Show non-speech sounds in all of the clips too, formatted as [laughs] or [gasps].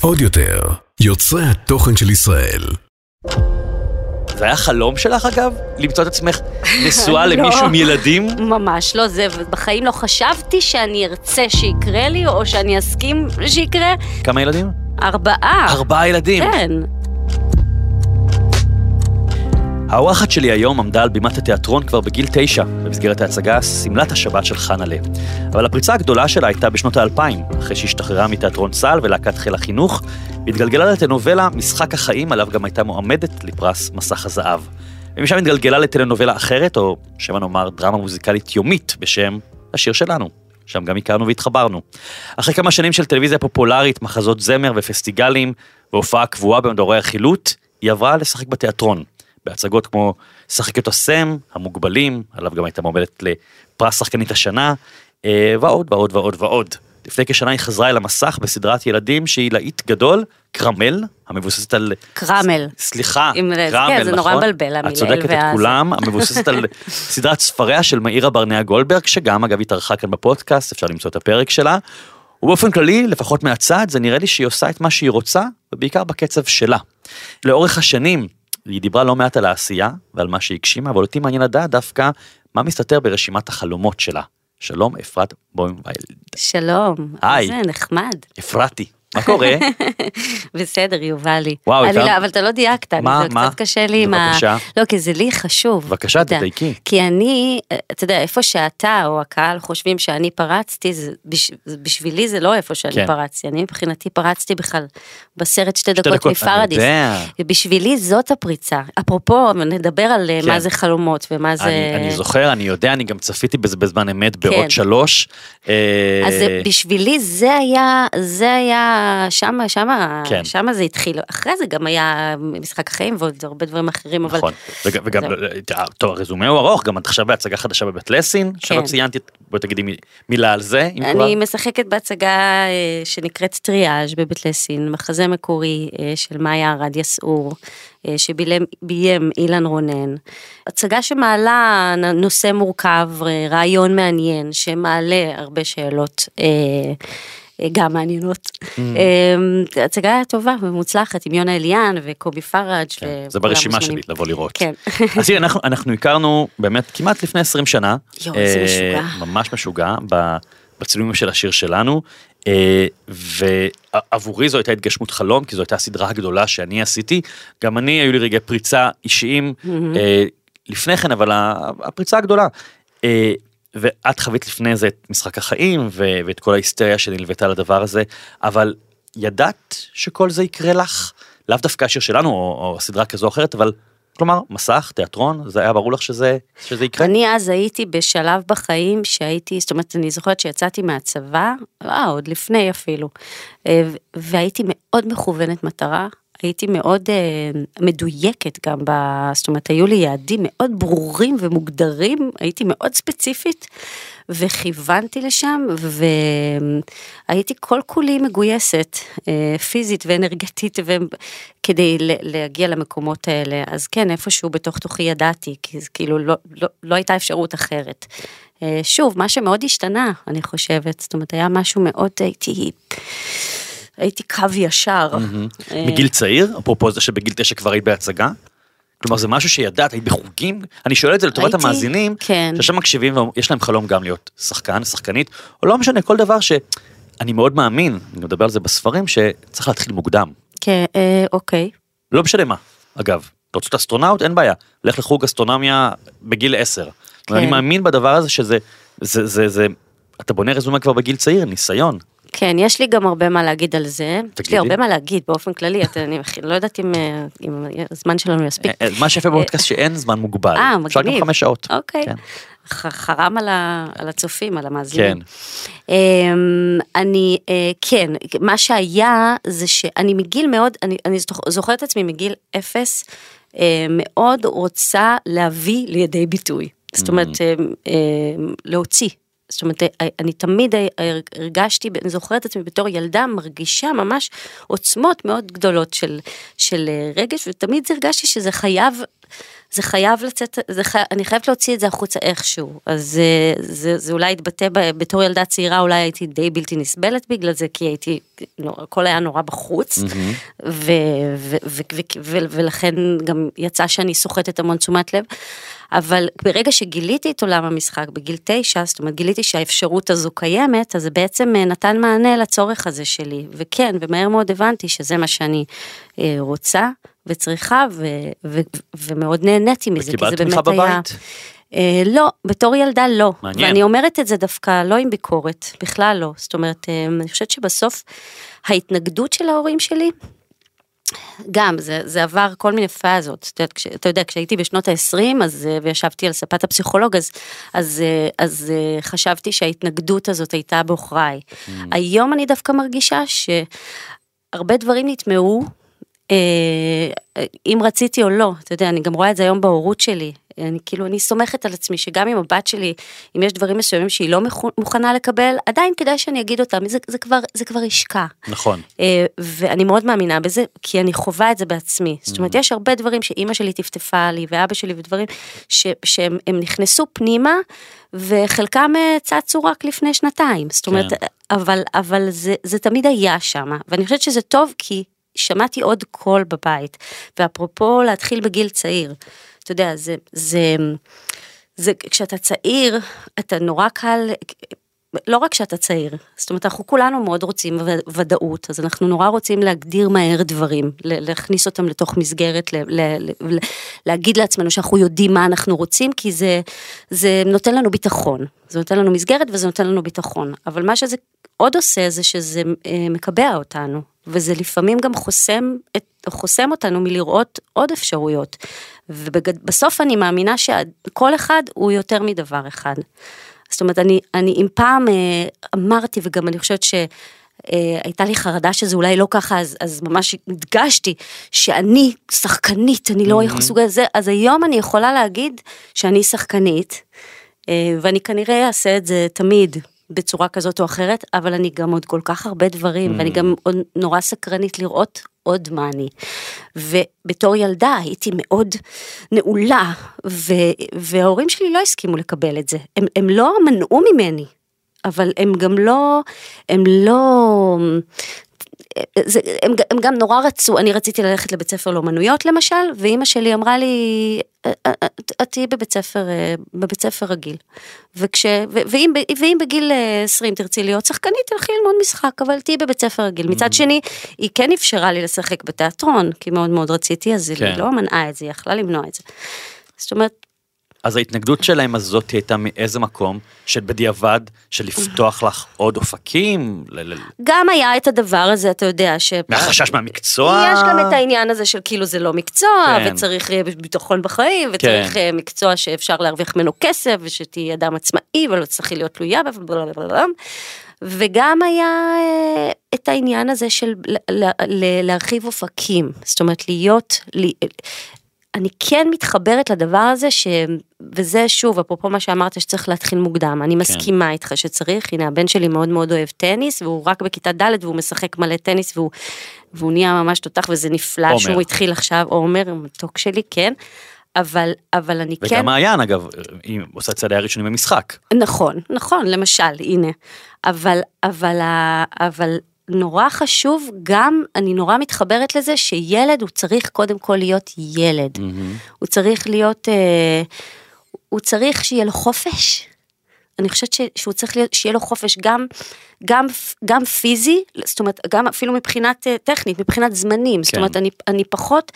עוד יותר, יוצרי התוכן של ישראל. זה היה חלום שלך אגב? למצוא את עצמך [laughs] נשואה לא. למישהו עם ילדים? ממש לא זה, ובחיים לא חשבתי שאני ארצה שיקרה לי, או שאני אסכים שיקרה. כמה ילדים? ארבעה. ארבעה ילדים. כן. האורחת שלי היום עמדה על בימת התיאטרון כבר בגיל תשע, במסגרת ההצגה "שמלת השבת של חנה'לה". אבל הפריצה הגדולה שלה הייתה בשנות האלפיים, אחרי שהשתחררה מתיאטרון צה"ל ולהקת חיל החינוך, והתגלגלה לטלנובלה "משחק החיים", עליו גם הייתה מועמדת לפרס מסך הזהב. ומשם התגלגלה לטלנובלה אחרת, או שמא נאמר דרמה מוזיקלית יומית, בשם "השיר שלנו". שם גם הכרנו והתחברנו. אחרי כמה שנים של טלוויזיה פופולרית, מחזות זמר ופסטיגלים, והופעה קבועה במדורי החילוט, היא עברה לשחק בתיאטרון. בהצגות כמו "שחק אותו סם", "המוגבלים", עליו גם הייתה מועמדת לפרס שחקנית השנה, אה, ועוד ועוד ועוד ועוד. לפני כשנה היא חזרה אל המסך בסדרת ילדים שהיא להיט גדול, קרמל, המבוססת על... קרמל. סליחה, עם- קרמל, כן, זה נורא נכון? מבלבל, המילה את צודקת את. כולם, המבוססת על [laughs] סדרת ספריה של מאירה ברנע גולדברג, שגם אגב התארחה כאן בפודקאסט, אפשר למצוא את הפרק שלה. ובאופן כללי, לפחות מהצד, זה נראה לי שהיא עושה את מה שהיא רוצה, ובעיקר בקצב שלה. לאורך השנים, היא דיברה לא מעט על העשייה ועל מה שהיא הגשימה, אבל אותי מעניין לדעת דווקא מה מסתתר ברשימת החלומות שלה. שלום, אפרת בוימולד. שלום. היי. זה נחמד. אפרתי, מה קורה? [laughs] בסדר, יובלי. וואו, אני לא- אבל אתה לא דייקת, מה, זה מה? קצת קשה לי עם ה... בבקשה. לא, כי זה לי חשוב. בבקשה. תדייקי. כי אני, אתה יודע, איפה שאתה או הקהל חושבים שאני פרצתי, זה- בש- בשבילי זה לא איפה שאני כן. פרצתי. אני מבחינתי פרצתי בכלל בסרט שתי שתי דקות דקות, מפרדיס. ובשבילי זאת הפריצה. אפרופו, נדבר על אה, כן. מה זה חלומות ומה זה... אני, אני זוכר, אני יודע, אני גם צפיתי בזה בזמן אמת בעוד כן. שלוש. אה, אז בשבילי זה היה, זה היה, שמה, שמה, כן. שמה זה התחיל. אחרי זה גם היה משחק החיים ועוד הרבה דברים אחרים, אבל... נכון, וג- וגם, זהו. טוב, הרזומה הוא ארוך, גם את עכשיו בהצגה חדשה בבית לסין, שלא כן. ציינתי, בואי תגידי מי- מילה על זה, אם כבר. אני משחקת בהצגה אה, שנקראת טריאז' בבית לסין, מחזה מקורי אה, של מאיה ארד יסעור, אה, שביים אילן רונן. הצגה שמעלה נושא מורכב, אה, רעיון מעניין, שמעלה הרבה שאלות. אה, גם מעניינות. Mm. אה, הצגה טובה ומוצלחת עם יונה אליאן וקובי פראג' כן, זה ברשימה. שלי, לבוא לראות. כן. אז תראי, אנחנו, אנחנו הכרנו באמת כמעט לפני 20 שנה. יואו, איזה אה, משוגע. ממש משוגע, בצילומים של השיר שלנו. אה, ועבורי זו הייתה התגשמות חלום, כי זו הייתה הסדרה הגדולה שאני עשיתי. גם אני, היו לי רגעי פריצה אישיים לפני כן, אבל הפריצה הגדולה. ואת חווית לפני זה את משחק החיים ו- ואת כל ההיסטריה שנלוותה לדבר הזה, אבל ידעת שכל זה יקרה לך? לאו דווקא השיר שלנו או, או סדרה כזו או אחרת, אבל כלומר, מסך, תיאטרון, זה היה ברור לך שזה, שזה יקרה? אני אז הייתי בשלב בחיים שהייתי, זאת אומרת, אני זוכרת שיצאתי מהצבא, אה, עוד לפני אפילו, אה, והייתי מאוד מכוונת מטרה, הייתי מאוד אה, מדויקת גם, ב, זאת אומרת, היו לי יעדים מאוד ברורים ומוגדרים, הייתי מאוד ספציפית, וכיוונתי לשם, והייתי כל כולי מגויסת, אה, פיזית ואנרגטית, ו... כדי להגיע למקומות האלה. אז כן, איפשהו בתוך תוכי ידעתי, כי זה כאילו לא, לא, לא הייתה אפשרות אחרת. אה, שוב, מה שמאוד השתנה, אני חושבת, זאת אומרת, היה משהו מאוד, הייתי, הייתי קו ישר. אה, מגיל צעיר, אפרופו זה שבגיל תשע כבר היית בהצגה? כלומר זה משהו שידעת, היית בחוגים? אני שואל את זה לטובת הייתי- המאזינים, כן. שעכשיו מקשיבים ויש להם חלום גם להיות שחקן, שחקנית, או לא משנה, כל דבר שאני מאוד מאמין, אני מדבר על זה בספרים, שצריך להתחיל מוקדם. כן, אה, אוקיי. לא משנה מה, אגב. אתה רוצה להיות אסטרונאוט? אין בעיה. לך לחוג אסטרונומיה בגיל עשר. כן. אני מאמין בדבר הזה שזה, זה, זה, זה, אתה בונה רזומה כבר בגיל צעיר, ניסיון. כן, יש לי גם הרבה מה להגיד על זה. יש תגידי. לי הרבה מה להגיד באופן כללי, אני לא יודעת אם אה, אם הזמן שלנו יספיק. אה, מה שיפה בפודקאסט שאין זמן מוגבל. אה, אפשר גם מגניב. חמש שעות. אוקיי. כן. חרם על ה- על הצופים, על המאזינים. כן. אמ, אני, אה, כן, מה שהיה זה שאני מגיל מאוד, אני, אני זוכ- זוכרת את עצמי מגיל אפס, אה, מאוד רוצה להביא לידי ביטוי. זאת אומרת, אה, אה, להוציא. זאת אומרת, אה, אני תמיד אה, הרגשתי, אני זוכרת את עצמי בתור ילדה מרגישה ממש עוצמות מאוד גדולות של, של אה, רגש, ותמיד הרגשתי שזה חייב זה חייב לצאת, זה חי... אני חייבת להוציא את זה החוצה איכשהו. אז זה, זה, זה אולי התבטא בתור ילדה צעירה, אולי הייתי די בלתי נסבלת בגלל זה, כי הייתי, הכל היה נורא בחוץ, ו, ו, ו, ו, ו, ולכן גם יצא שאני סוחטת המון תשומת לב. אבל ברגע שגיליתי את עולם המשחק בגיל תשע, זאת אומרת גיליתי שהאפשרות הזו קיימת, אז זה בעצם אה, נתן מענה לצורך הזה שלי. וכן, ומהר מאוד הבנתי שזה מה שאני אה, רוצה וצריכה, ו, ו, ומאוד נהניתי מזה, כי וקיבלת זה תמיכה באמת היה... בבית? אה, לא, בתור ילדה לא. מעניין. ואני אומרת את זה דווקא לא עם ביקורת, בכלל לא. זאת אומרת, אה, אני חושבת שבסוף ההתנגדות של ההורים שלי, גם, זה, זה עבר כל מיני פאזות. אתה יודע, כש, אתה יודע, כשהייתי בשנות ה-20, אז, אה, וישבתי על ספת הפסיכולוג, אז, אז, אה, אז אה, חשבתי שההתנגדות הזאת הייתה בעוכריי. היום אני דווקא מרגישה שהרבה דברים נטמעו, אם רציתי או לא, אתה יודע, אני גם רואה את זה היום בהורות שלי. אני כאילו, אני סומכת על עצמי שגם אם הבת שלי, אם יש דברים מסוימים שהיא לא מוכנה לקבל, עדיין כדאי שאני אגיד אותם, זה, זה כבר, זה כבר ישקע. נכון. אה, ואני מאוד מאמינה בזה, כי אני חווה את זה בעצמי. זאת אומרת, יש הרבה דברים שאימא שלי טפטפה לי, ואבא שלי, ודברים ש, שהם הם נכנסו פנימה, וחלקם אה, צצו רק לפני שנתיים. זאת אומרת, כן. אבל, אבל זה, זה תמיד היה שם, ואני חושבת שזה טוב, כי שמעתי עוד קול בבית. ואפרופו להתחיל בגיל צעיר, אתה יודע, זה, זה, זה, כשאתה צעיר, אתה נורא קל, לא רק שאתה צעיר, זאת אומרת, אנחנו כולנו מאוד רוצים ודאות, אז אנחנו נורא רוצים להגדיר מהר דברים, להכניס אותם לתוך מסגרת, ל- ל- ל- להגיד לעצמנו שאנחנו יודעים מה אנחנו רוצים, כי זה, זה נותן לנו ביטחון, זה נותן לנו מסגרת וזה נותן לנו ביטחון, אבל מה שזה עוד עושה זה שזה אה, מקבע אותנו, וזה לפעמים גם חוסם, את, חוסם אותנו מלראות עוד אפשרויות, ובסוף אני מאמינה שכל אחד הוא יותר מדבר אחד. זאת אומרת, אני, אני אם פעם אה, אמרתי, וגם אני חושבת ש... אה, הייתה לי חרדה שזה אולי לא ככה, אז, אז ממש הדגשתי שאני שחקנית, אני לא יכול סוג הזה, אז היום אני יכולה להגיד שאני שחקנית, ואני כנראה אעשה את זה תמיד בצורה כזאת או אחרת, אבל אני גם עוד כל כך הרבה דברים, ואני גם עוד נורא סקרנית לראות עוד מה אני. ובתור ילדה הייתי מאוד נעולה, ו, וההורים שלי לא הסכימו לקבל את זה. הם, הם לא מנעו ממני, אבל הם גם לא, הם לא, זה, הם, הם גם נורא רצו, אני רציתי ללכת לבית ספר לאומנויות למשל, ואימא שלי אמרה לי, את את תהיי בבית ספר, אה, בבית ספר רגיל. וכש, ו, ואם, ואם בגיל אה, 20 תרצי להיות שחקנית, תלכי ללמוד משחק, אבל תהיי בבית ספר רגיל. מצד שני, היא כן אפשרה לי לשחק בתיאטרון, כי מאוד מאוד רציתי, אז כן. היא לא מנעה את זה, היא יכלה למנוע את זה. זאת אומרת, אז ההתנגדות שלהם הזאת הייתה מאיזה מקום? של בדיעבד, של לפתוח לך עוד אופקים? ל- ל- גם היה את הדבר הזה, אתה יודע, ש... מהחשש מהמקצוע? יש גם את העניין הזה של כאילו זה לא מקצוע, כן. וצריך אה, ביטחון בחיים, וצריך כן. מקצוע שאפשר להרוויח ממנו כסף, ושתהיה אדם עצמאי ולא צריכי להיות תלויה. וגם היה אה, את העניין הזה של ל- ל- ל- להרחיב אופקים, זאת אומרת להיות, אני כן מתחברת לדבר הזה ש... וזה שוב, אפרופו מה שאמרת שצריך להתחיל מוקדם, אני מסכימה איתך שצריך, הנה הבן שלי מאוד מאוד אוהב טניס, והוא רק בכיתה ד' והוא משחק מלא טניס והוא, והוא נהיה ממש תותח וזה נפלא עומר. שהוא התחיל עכשיו, עומר, המתוק שלי, כן, אבל, אבל אני כן... וגם מעיין אגב, היא עושה צעדי הראשונים במשחק. נכון, נכון, למשל, הנה. אבל, אבל, אבל נורא חשוב, גם אני נורא מתחברת לזה שילד הוא צריך קודם כל להיות ילד. הוא צריך להיות, אה, הוא צריך שיהיה לו חופש. אני חושבת ש, שהוא צריך להיות, שיהיה לו חופש גם, גם, גם פיזי, זאת אומרת, גם אפילו מבחינת אה, טכנית, מבחינת זמנים. זאת כן. אומרת, אני, אני פחות,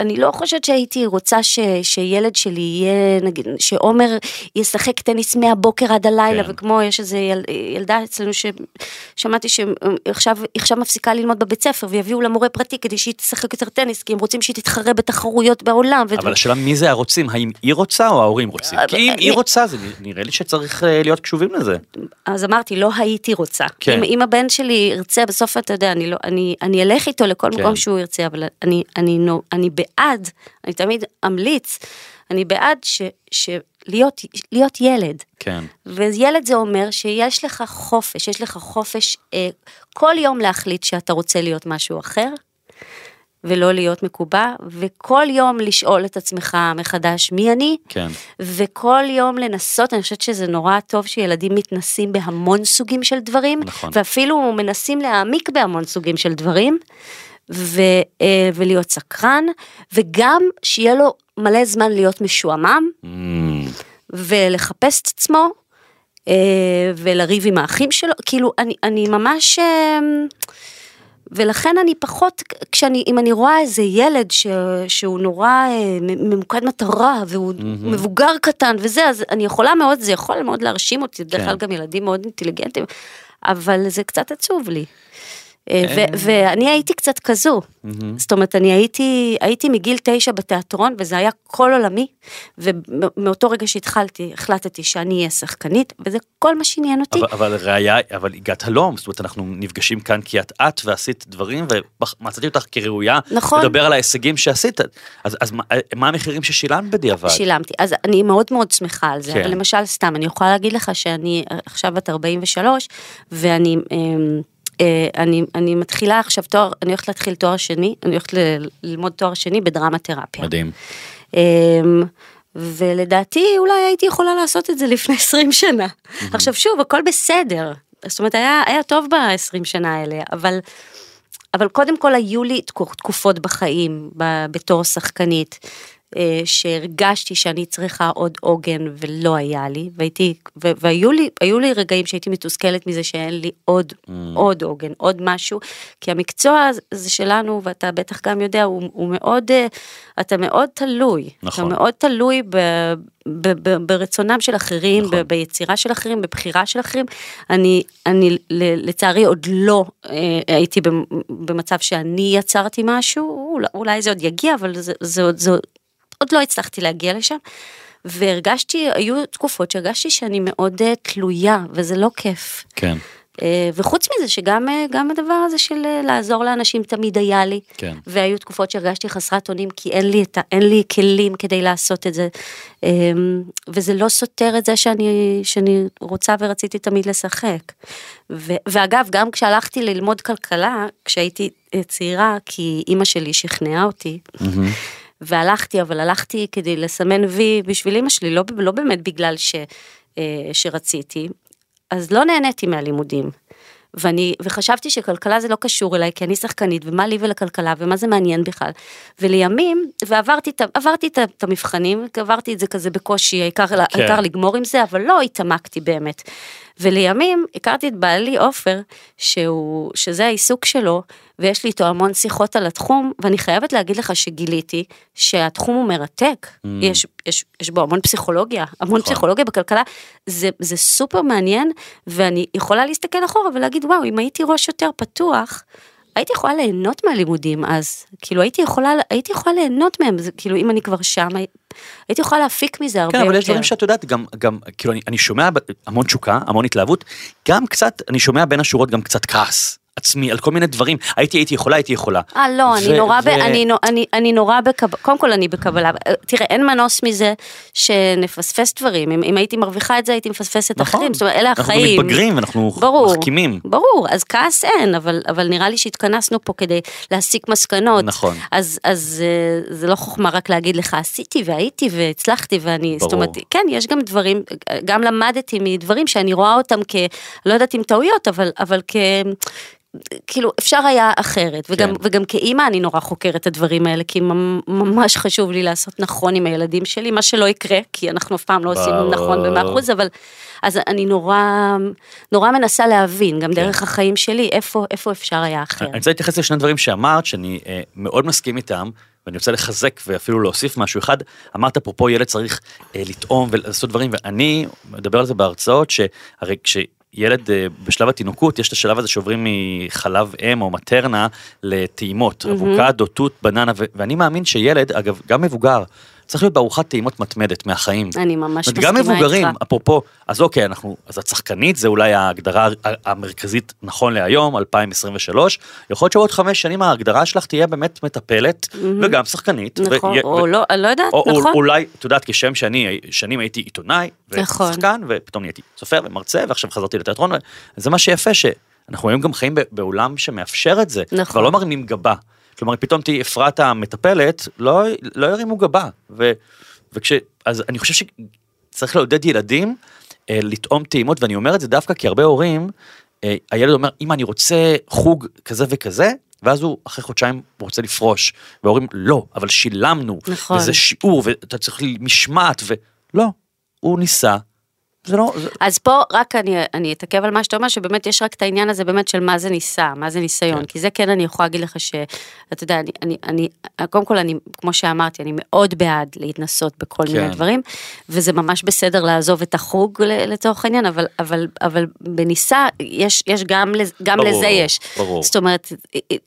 אני לא חושבת שהייתי רוצה ש, שילד שלי יהיה, נגיד, שעומר ישחק טניס מהבוקר עד הלילה, כן. וכמו יש איזה יל, ילדה אצלנו ששמעתי שעכשיו עכשיו מפסיקה ללמוד בבית ספר, ויביאו לה מורה פרטי כדי שהיא תשחק יותר טניס, כי הם רוצים שהיא תתחרה בתחרויות בעולם. ודבר- אבל השאלה מי זה הרוצים, האם היא רוצה או ההורים רוצים? כי אם היא רוצה, זה נראה לי שצריך אה, להיות קשובים לזה. אז אמרתי, לא הייתי רוצה. כן. אם, אם הבן שלי ירצה, בסוף אתה יודע, אני, לא, אני, אני אלך איתו לכל כן. מקום שהוא ירצה, אבל אני, אני, נו, אני בעד, אני תמיד אמליץ, אני בעד ש, ש, להיות, להיות ילד. כן. וילד זה אומר שיש לך חופש, יש לך חופש אה, כל יום להחליט שאתה רוצה להיות משהו אחר. ולא להיות מקובע, וכל יום לשאול את עצמך מחדש מי אני, כן. וכל יום לנסות, אני חושבת שזה נורא טוב שילדים מתנסים בהמון סוגים של דברים, נכון. ואפילו מנסים להעמיק בהמון סוגים של דברים, ו, אה, ולהיות סקרן, וגם שיהיה לו מלא זמן להיות משועמם, Mm, ולחפש את עצמו, אה, ולריב עם האחים שלו, כאילו, אני, אני ממש... אה, ולכן אני פחות, כשאני, אם אני רואה איזה ילד ש, שהוא נורא ממוקד מטרה, והוא מבוגר קטן וזה, אז אני יכולה מאוד, זה יכול מאוד להרשים אותי, בדרך כן. כלל גם ילדים מאוד אינטליגנטים, אבל זה קצת עצוב לי. אה. ו- ואני הייתי קצת כזו, זאת אומרת, אני הייתי, הייתי מגיל תשע בתיאטרון, וזה היה כל עולמי, ומאותו רגע שהתחלתי, החלטתי שאני אהיה שחקנית, וזה כל מה שעניין אותי. אבל, אבל ראיה, אבל הגעת הלום, זאת אומרת, אנחנו נפגשים כאן כי את את ועשית דברים, ומצאתי אותך כראויה, נכון. לדבר על ההישגים שעשית. אז, אז מה, מה המחירים ששילמת בדיעבד? שילמתי. אז אני מאוד מאוד שמחה על זה, כן. למשל סתם, אני יכולה להגיד לך שאני עכשיו בת 43, ואני... אמ, אני, אני מתחילה עכשיו תואר, אני הולכת להתחיל תואר שני, אני הולכת ללמוד תואר שני בדרמה תרפיה. מדהים. אמ, ולדעתי אולי הייתי יכולה לעשות את זה לפני [laughs] 20 שנה. עכשיו שוב, הכל בסדר. זאת אומרת, היה, היה טוב ב-20 שנה האלה, אבל, אבל קודם כל היו לי תקו- תקופות בחיים, ב- בתור שחקנית, אה, שהרגשתי שאני צריכה עוד עוגן ולא היה לי, והייתי, והיו לי, היו לי רגעים שהייתי מתוסכלת מזה שאין לי עוד, עוד עוגן, עוד משהו, כי המקצוע זה שלנו, ואתה בטח גם יודע, הוא, הוא מאוד, אה, אתה מאוד תלוי. נכון. אתה מאוד תלוי ב, ב, ב, ברצונם של אחרים, נכון. ב, ביצירה של אחרים, בבחירה של אחרים. אני, אני לצערי עוד לא אה, הייתי במ- במצב שאני יצרתי משהו, אולי, אולי זה עוד יגיע, אבל זה, זה, עוד- זה, עוד לא הצלחתי להגיע לשם. והרגשתי, היו תקופות שהרגשתי שאני מאוד אה, תלויה, וזה לא כיף. כן, אה, וחוץ מזה שגם אה, גם הדבר הזה של לעזור לאנשים תמיד היה לי. כן. והיו תקופות שהרגשתי חסרת אונים כי אין לי, את אין לי כלים כדי לעשות את זה. אה, וזה לא סותר את זה שאני, שאני רוצה ורציתי תמיד לשחק. ו, ואגב, גם כשהלכתי ללמוד כלכלה, כשהייתי צעירה, כי אימא שלי שכנעה אותי, והלכתי, אבל הלכתי כדי לסמן וי בשביל אימא שלי, לא, לא באמת בגלל ש, אה, שרציתי, אז לא נהניתי מהלימודים. ואני, וחשבתי שכלכלה זה לא קשור אליי, כי אני שחקנית, ומה לי ולכלכלה, ומה זה מעניין בכלל. ולימים, ועברתי את את המבחנים, עברתי את זה כזה בקושי, העיקר, כן. העיקר לגמור עם זה, אבל לא התעמקתי באמת. ולימים הכרתי את בעלי עופר, שהוא, שזה העיסוק שלו, ויש לי איתו המון שיחות על התחום, ואני חייבת להגיד לך שגיליתי שהתחום הוא מרתק. Mm. יש, יש, יש בו המון פסיכולוגיה, המון נכון. פסיכולוגיה בכלכלה, זה, זה סופר מעניין, ואני יכולה להסתכל אחורה ולהגיד, וואו, אם הייתי ראש יותר פתוח, הייתי יכולה ליהנות מהלימודים אז, כאילו הייתי יכולה, הייתי יכולה ליהנות מהם, זה, כאילו אם אני כבר שם, הי- הייתי יכולה להפיק מזה הרבה כן, יותר. אבל יש דברים שאת יודעת, גם, גם, כאילו, אני, אני שומע המון תשוקה, המון התלהבות, גם קצת, אני שומע בין השורות גם קצת כעס עצמי על כל מיני דברים, הייתי, הייתי יכולה, הייתי יכולה. אה, לא, אני נורא, ב, אני, אני, אני נורא בקבלה, קודם כל אני בקבלה, תראה, אין מנוס מזה שנפספס דברים, אם, אם הייתי מרוויחה את זה הייתי מפספסת נכון. אחרים, זאת אומרת, אלה אנחנו החיים. מתבגרים, אנחנו ברור, מחכימים. ברור, אז כעס אין, אבל, אבל נראה לי שהתכנסנו פה כדי להסיק מסקנות. נכון. אז, אז אה, זה לא חוכמה רק להגיד לך, עשיתי והייתי והצלחתי ואני, זאת ברור. אומרת, כן, יש גם דברים, גם למדתי מדברים שאני רואה אותם כ... לא יודעת אם טעויות, אבל, אבל כ... כאילו אפשר היה אחרת וגם כן. וגם כאימא אני נורא חוקרת את הדברים האלה כי ממ- ממש חשוב לי לעשות נכון עם הילדים שלי מה שלא יקרה כי אנחנו אף פעם לא עושים. נכון במאה אחוז אבל אז אני נורא נורא מנסה להבין גם דרך החיים שלי איפה איפה אפשר היה אחרת. אני רוצה להתייחס לשני דברים שאמרת, שאני אה, מאוד מסכים איתם, ואני רוצה לחזק ואפילו להוסיף משהו אחד. אמרת אפרופו ילד צריך אה, לטעום ולעשות דברים, ואני מדבר על זה בהרצאות, שהרי כשילד אה, בשלב התינוקות, יש את השלב הזה שעוברים מחלב אם או מטרנה לטעימות, אבוקדו, תות, בננה, ו- ואני מאמין שילד, אגב, גם מבוגר, צריך להיות בארוחת טעימות מתמדת מהחיים. אני ממש מסכימה גם מבוגרים, איתך. אפרופו, אז אוקיי, אנחנו, אז את שחקנית, זה אולי ההגדרה המרכזית נכון להיום, 2023. יכול להיות שעוד חמש שנים ההגדרה שלך תהיה באמת מטפלת, וגם שחקנית. נכון ו- או ו- לא לא יודעת או, או נכון אולי, את יודעת, כשם שאני שנים הייתי עיתונאי, נכון. ושחקן, ופתאום נהייתי סופר ומרצה, ועכשיו חזרתי לתיאטרון, וזה מה שיפה, שאנחנו היום גם חיים בעולם שמאפשר את זה. נכון. כבר לא מרימים גבה. כלומר, פתאום תהיי אפרת המטפלת, לא, לא ירימו גבה. ו, וכש... אז אני חושב שצריך לעודד ילדים אה, לטעום טעימות, ואני אומר את זה דווקא כי הרבה הורים, אה, הילד אומר, אמא, אני רוצה חוג כזה וכזה, ואז הוא אחרי חודשיים רוצה לפרוש, וההורים, לא, אבל שילמנו, נכון. וזה שיעור, ואתה צריך משמעת, ולא, הוא ניסה, זה לא, זה... אז פה רק אני, אני אתעכב על מה שאתה אומר, שבאמת יש רק את העניין הזה באמת של מה זה ניסה, מה זה ניסיון, כן. כי זה כן אני יכולה להגיד לך שאתה יודע, אני, אני, אני, קודם כל אני, כמו שאמרתי, אני מאוד בעד להתנסות בכל כן. מיני דברים, וזה ממש בסדר לעזוב את החוג לצורך העניין, אבל, אבל, אבל בניסה, יש, יש גם, גם ברור, לזה יש. ברור. זאת אומרת,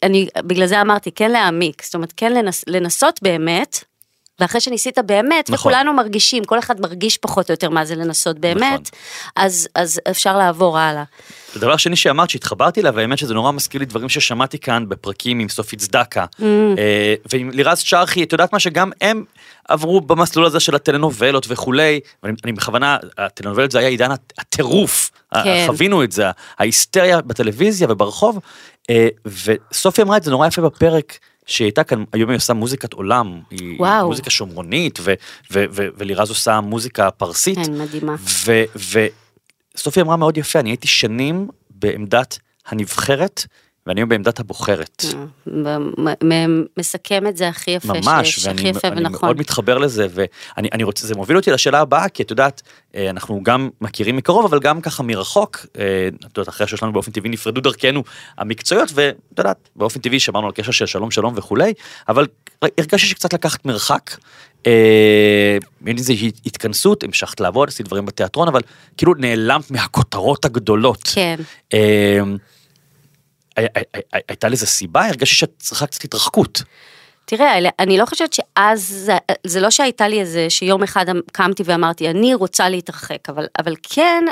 אני, בגלל זה אמרתי, כן להעמיק, זאת אומרת, כן לנס, לנסות באמת, ואחרי שניסית באמת, נכון. וכולנו מרגישים, כל אחד מרגיש פחות או יותר מה זה לנסות באמת, נכון. אז, אז אפשר לעבור הלאה. הדבר השני שאמרת שהתחברתי אליו, האמת שזה נורא מזכיר לי דברים ששמעתי כאן בפרקים עם סופי צדקה. Mm. אה, ועם לירז צ'רחי, את יודעת מה שגם הם עברו במסלול הזה של הטלנובלות וכולי, ואני אני בכוונה, הטלנובלות זה היה עידן הט- הטירוף, כן. חווינו את זה, ההיסטריה בטלוויזיה וברחוב, אה, וסופי אמרה את זה נורא יפה בפרק. שהיא הייתה כאן, היום היא עושה מוזיקת עולם, היא וואו. מוזיקה שומרונית, ו- ו- ו- ולירז עושה מוזיקה פרסית. כן, מדהימה. וסופי אמרה מאוד יפה, אני הייתי שנים בעמדת הנבחרת, ואני היום בעמדת הבוחרת. מ- מסכם את זה הכי יפה, ממש, שיש, הכי ואני יפה ונכון. מאוד מתחבר לזה, ואני אני רוצה, זה מוביל אותי לשאלה הבאה, כי את יודעת, אה, אנחנו גם מכירים מקרוב, אבל גם ככה מרחוק, אה, את יודעת, אחרי שיש לנו באופן טבעי נפרדו דרכנו המקצועיות, ואת יודעת, באופן טבעי שמרנו על קשר של שלום שלום וכולי, אבל הרגשתי שקצת לקחת מרחק. אה, אין איזו התכנסות, המשכת לעבוד, עשית דברים בתיאטרון, אבל כאילו נעלמת מהכותרות הגדולות. כן. אה, הי- הי- הי- הייתה לזה סיבה? הרגשתי שאת צריכה קצת התרחקות. תראה, אני לא חושבת שאז, זה, לא שהייתה לי איזה, שיום אחד קמתי ואמרתי, אני רוצה להתרחק, אבל, אבל כן,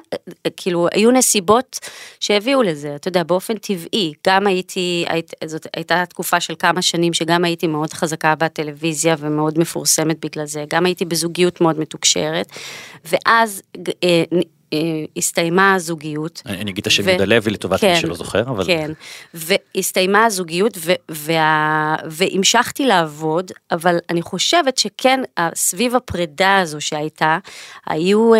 כאילו, היו נסיבות שהביאו לזה, אתה יודע, באופן טבעי, גם הייתי, היית, זאת הייתה תקופה של כמה שנים שגם הייתי מאוד חזקה בטלוויזיה ומאוד מפורסמת בגלל זה, גם הייתי בזוגיות מאוד מתוקשרת, ואז אה, אה, הסתיימה הזוגיות. אני אגיד את השם יהודה לוי לטובת כן, מי שלא זוכר, אבל... כן, והסתיימה הזוגיות והמשכתי לעבוד, אבל אני חושבת שכן, סביב הפרידה הזו שהייתה, היו, אה,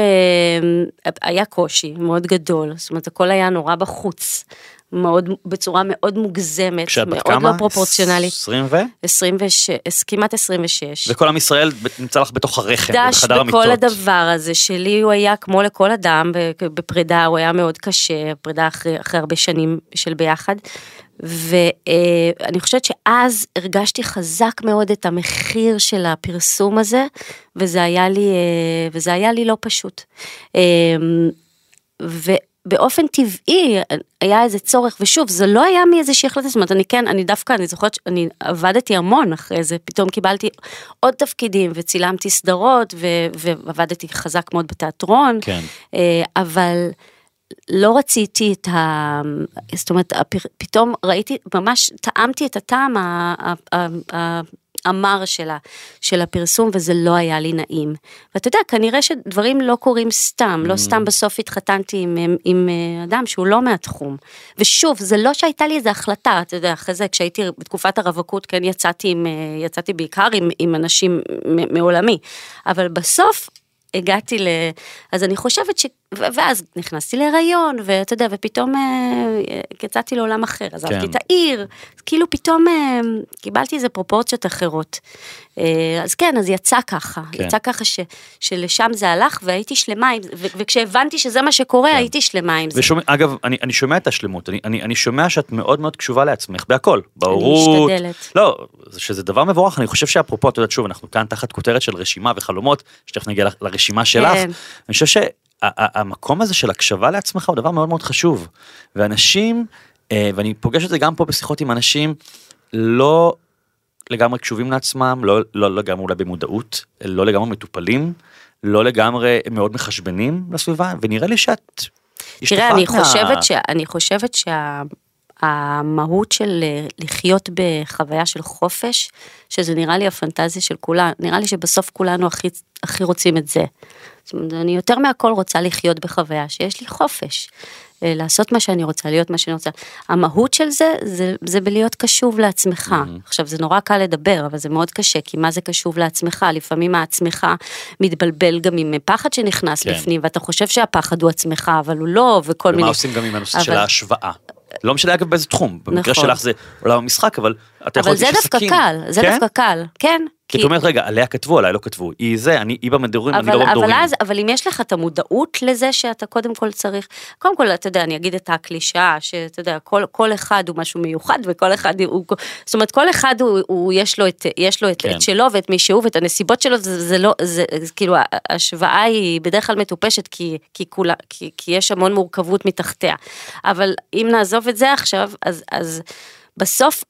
היה קושי מאוד גדול, זאת אומרת הכל היה נורא בחוץ. מאוד, בצורה מאוד מוגזמת, מאוד כמה? לא פרופורציונלית. 20 ו? 26, כמעט 26. וכל עם ישראל נמצא לך בתוך הרחם, דש בחדר המיטות. בכל הדבר הזה שלי הוא היה כמו לכל אדם בפרידה הוא היה מאוד קשה פרידה אחרי, אחרי הרבה שנים של ביחד. ואני חושבת שאז הרגשתי חזק מאוד את המחיר של הפרסום הזה וזה היה לי אה, וזה היה לי לא פשוט. אה, ובאופן טבעי היה איזה צורך ושוב זה לא היה מאיזושהי החלטה זאת אומרת אני כן אני דווקא אני זוכרת שאני עבדתי המון אחרי זה פתאום קיבלתי עוד תפקידים וצילמתי סדרות ו- ועבדתי חזק מאוד בתיאטרון כן. אה, אבל לא רציתי את ה... זאת אומרת פתאום ראיתי ממש טעמתי את הטעם המר שלה, של הפרסום וזה לא היה לי נעים. ואתה יודע, כנראה שדברים לא קורים סתם, לא סתם בסוף התחתנתי עם, עם, עם אה, אדם שהוא לא מהתחום. ושוב, זה לא שהייתה לי איזו החלטה, אתה יודע, אחרי זה כשהייתי בתקופת הרווקות, כן יצאתי, עם, אה, יצאתי בעיקר עם, עם אנשים מעולמי, אבל בסוף הגעתי ל... אז אני חושבת ש... ואז נכנסתי להיריון, ואתה יודע, ופתאום אה, יצאתי לעולם אחר, עזבתי כן. את העיר, כאילו פתאום אה, קיבלתי איזה פרופורציות אחרות. אה, אז כן, אז יצא ככה, כן. יצא ככה ש, שלשם זה הלך, והייתי שלמה עם זה, וכשהבנתי שזה מה שקורה, כן. הייתי שלמה עם זה. ושומע, אגב, אני, אני שומע את השלמות, אני, אני, אני שומע שאת מאוד מאוד קשובה לעצמך בהכל, בהורות. משתדלת. לא, שזה דבר מבורך, אני חושב שאפרופו, את יודעת, שוב, אנחנו כאן תחת כותרת של רשימה וחלומות, שתכף נגיע לרשימה שלך. כן. אני חושב שהמקום הזה של הקשבה לעצמך הוא דבר מאוד מאוד חשוב. ואנשים, אה, ואני פוגש את זה גם פה בשיחות עם אנשים, לא לגמרי קשובים לעצמם, לא, לא לגמרי אולי במודעות, לא לגמרי מטופלים, לא לגמרי מאוד מחשבנים לסביבה, ונראה לי שאת... תראה, אני חושבת, ש... אני חושבת שהמהות של אה, לחיות בחוויה של חופש, שזה נראה לי הפנטזיה של כולם, נראה לי שבסוף כולנו הכי, הכי רוצים את זה. זאת אומרת, אני יותר מהכל רוצה לחיות בחוויה שיש לי חופש. אה, לעשות מה שאני רוצה, להיות מה שאני רוצה. המהות של זה, זה, זה בלהיות קשוב לעצמך. עכשיו, זה נורא קל לדבר, אבל זה מאוד קשה, כי מה זה קשוב לעצמך? לפעמים העצמך מתבלבל גם עם פחד שנכנס כן. בפנים, ואתה חושב שהפחד הוא עצמך, אבל הוא לא, וכל ומה מיני... עושים גם עם הנושא אבל- של ההשוואה. לא משנה אגב באיזה תחום, במקרה נכון. שלך זה עולם המשחק, אבל אתה יכול אבל זה דווקא עסקים. קל, זה כן? דווקא קל, כן. כי את אומרת, רגע, עליה כתבו, עליי לא כתבו. היא זה, אני, היא במדורים, אני אבל, לא אבל, במדורים. אז, אבל אם יש לך את המודעות לזה שאתה קודם כל צריך, קודם כל, אתה יודע, אני אגיד את הקלישאה, שאתה יודע, כל, כל אחד הוא משהו מיוחד, וכל אחד הוא, זאת אומרת, כל אחד הוא, הוא יש לו את, יש לו את, כן. את שלו ואת מי שהוא ואת הנסיבות שלו, זה, זה לא, זה, זה כאילו, ההשוואה היא בדרך כלל מטופשת, כי, כי, כולה, כי, כי יש המון מורכבות מתחתיה. אבל אם נעזוב את זה עכשיו, אז, אז בסוף,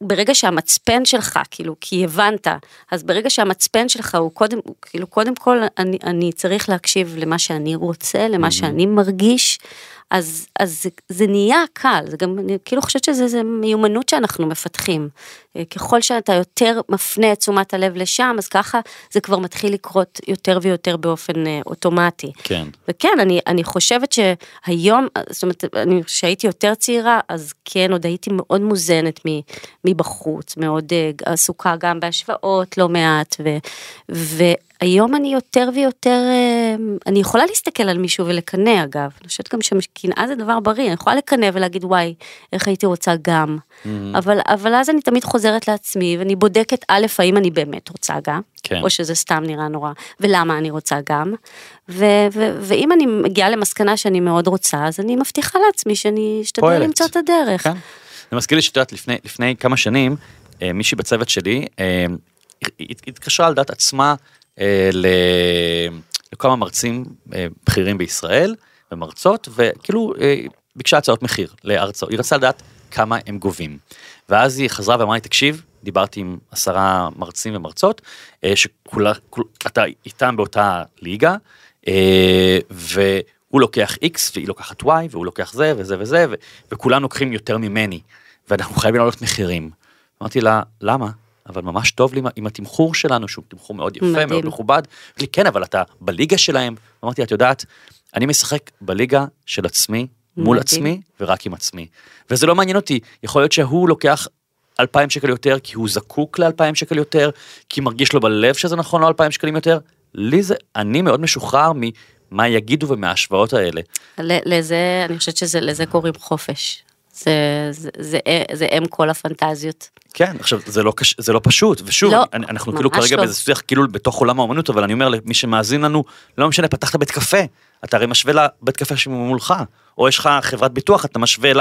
ברגע שהמצפן שלך, כאילו, כי הבנת, אז ברגע שהמצפן שלך הוא קודם, כאילו, קודם כל אני, אני צריך להקשיב למה שאני רוצה, למה שאני מרגיש, אז, אז זה, זה נהיה קל, זה גם, אני כאילו חושבת שזה מיומנות שאנחנו מפתחים. אה, ככל שאתה יותר מפנה את תשומת הלב לשם, אז ככה זה כבר מתחיל לקרות יותר ויותר באופן אה, אוטומטי. כן. וכן, אני, אני חושבת שהיום, זאת אומרת, אני, כשהייתי יותר צעירה, אז כן, עוד הייתי מאוד מוזנת מבחוץ, מאוד uh, עסוקה גם בהשוואות לא מעט, ו, והיום אני יותר ויותר, uh, אני יכולה להסתכל על מישהו ולקנא אגב, אני חושבת גם שקנאה זה דבר בריא, אני יכולה לקנא ולהגיד וואי, איך הייתי רוצה גם, אבל, אבל אז אני תמיד חוזרת לעצמי ואני בודקת א', האם אני באמת רוצה גם, כן. או שזה סתם נראה נורא, ולמה אני רוצה גם. ו- ו- ואם אני מגיעה למסקנה שאני מאוד רוצה, אז אני מבטיחה לעצמי שאני אשתדל. למצוא את הדרך. כן. זה מזכיר לי שאת יודעת, לפני, לפני כמה שנים, אה, מישהי בצוות שלי אה, הת- התקשרה על דעת עצמה לכמה מרצים אה, בכירים בישראל ומרצות, וכאילו אה, ביקשה הצעות מחיר להרצאות, היא רצתה לדעת כמה הם גובים. ואז היא חזרה ואמרה לי, תקשיב, דיברתי עם עשרה מרצים ומרצות, אה, שכולה, כול- אתה איתם באותה ליגה, אה, והוא לוקח X והיא לוקחת Y והוא לוקח זה וזה וזה, וכולם לוקחים יותר ממני, ואנחנו חייבים לעלות מחירים. אמרתי לה, למה? אבל ממש טוב לי עם התמחור שלנו, שהוא תמחור מאוד יפה, מדהים. מאוד מכובד. לי, כן, אבל אתה בליגה שלהם. אמרתי, את יודעת, אני משחק בליגה של עצמי, מול מדהים. עצמי, ורק עם עצמי. וזה לא מעניין אותי, יכול להיות שהוא לוקח אלפיים שקל יותר, כי הוא זקוק לאלפיים שקל יותר, כי מרגיש לו בלב שזה נכון לו אלפיים שקלים יותר. לי זה, אני מאוד משוחרר ממה יגידו ומההשוואות האלה. לזה, אני חושבת שלזה קוראים חופש. זה, זה, זה, זה אם כל הפנטזיות. כן, עכשיו זה לא, קש... זה לא פשוט, ושוב, לא, אני, אנחנו כאילו כרגע לא. באיזה שיח כאילו בתוך עולם האומנות, אבל אני אומר למי שמאזין לנו, לא משנה, פתחת בית קפה, אתה הרי משווה לבית קפה שמולך, או יש לך חברת ביטוח, אתה משווה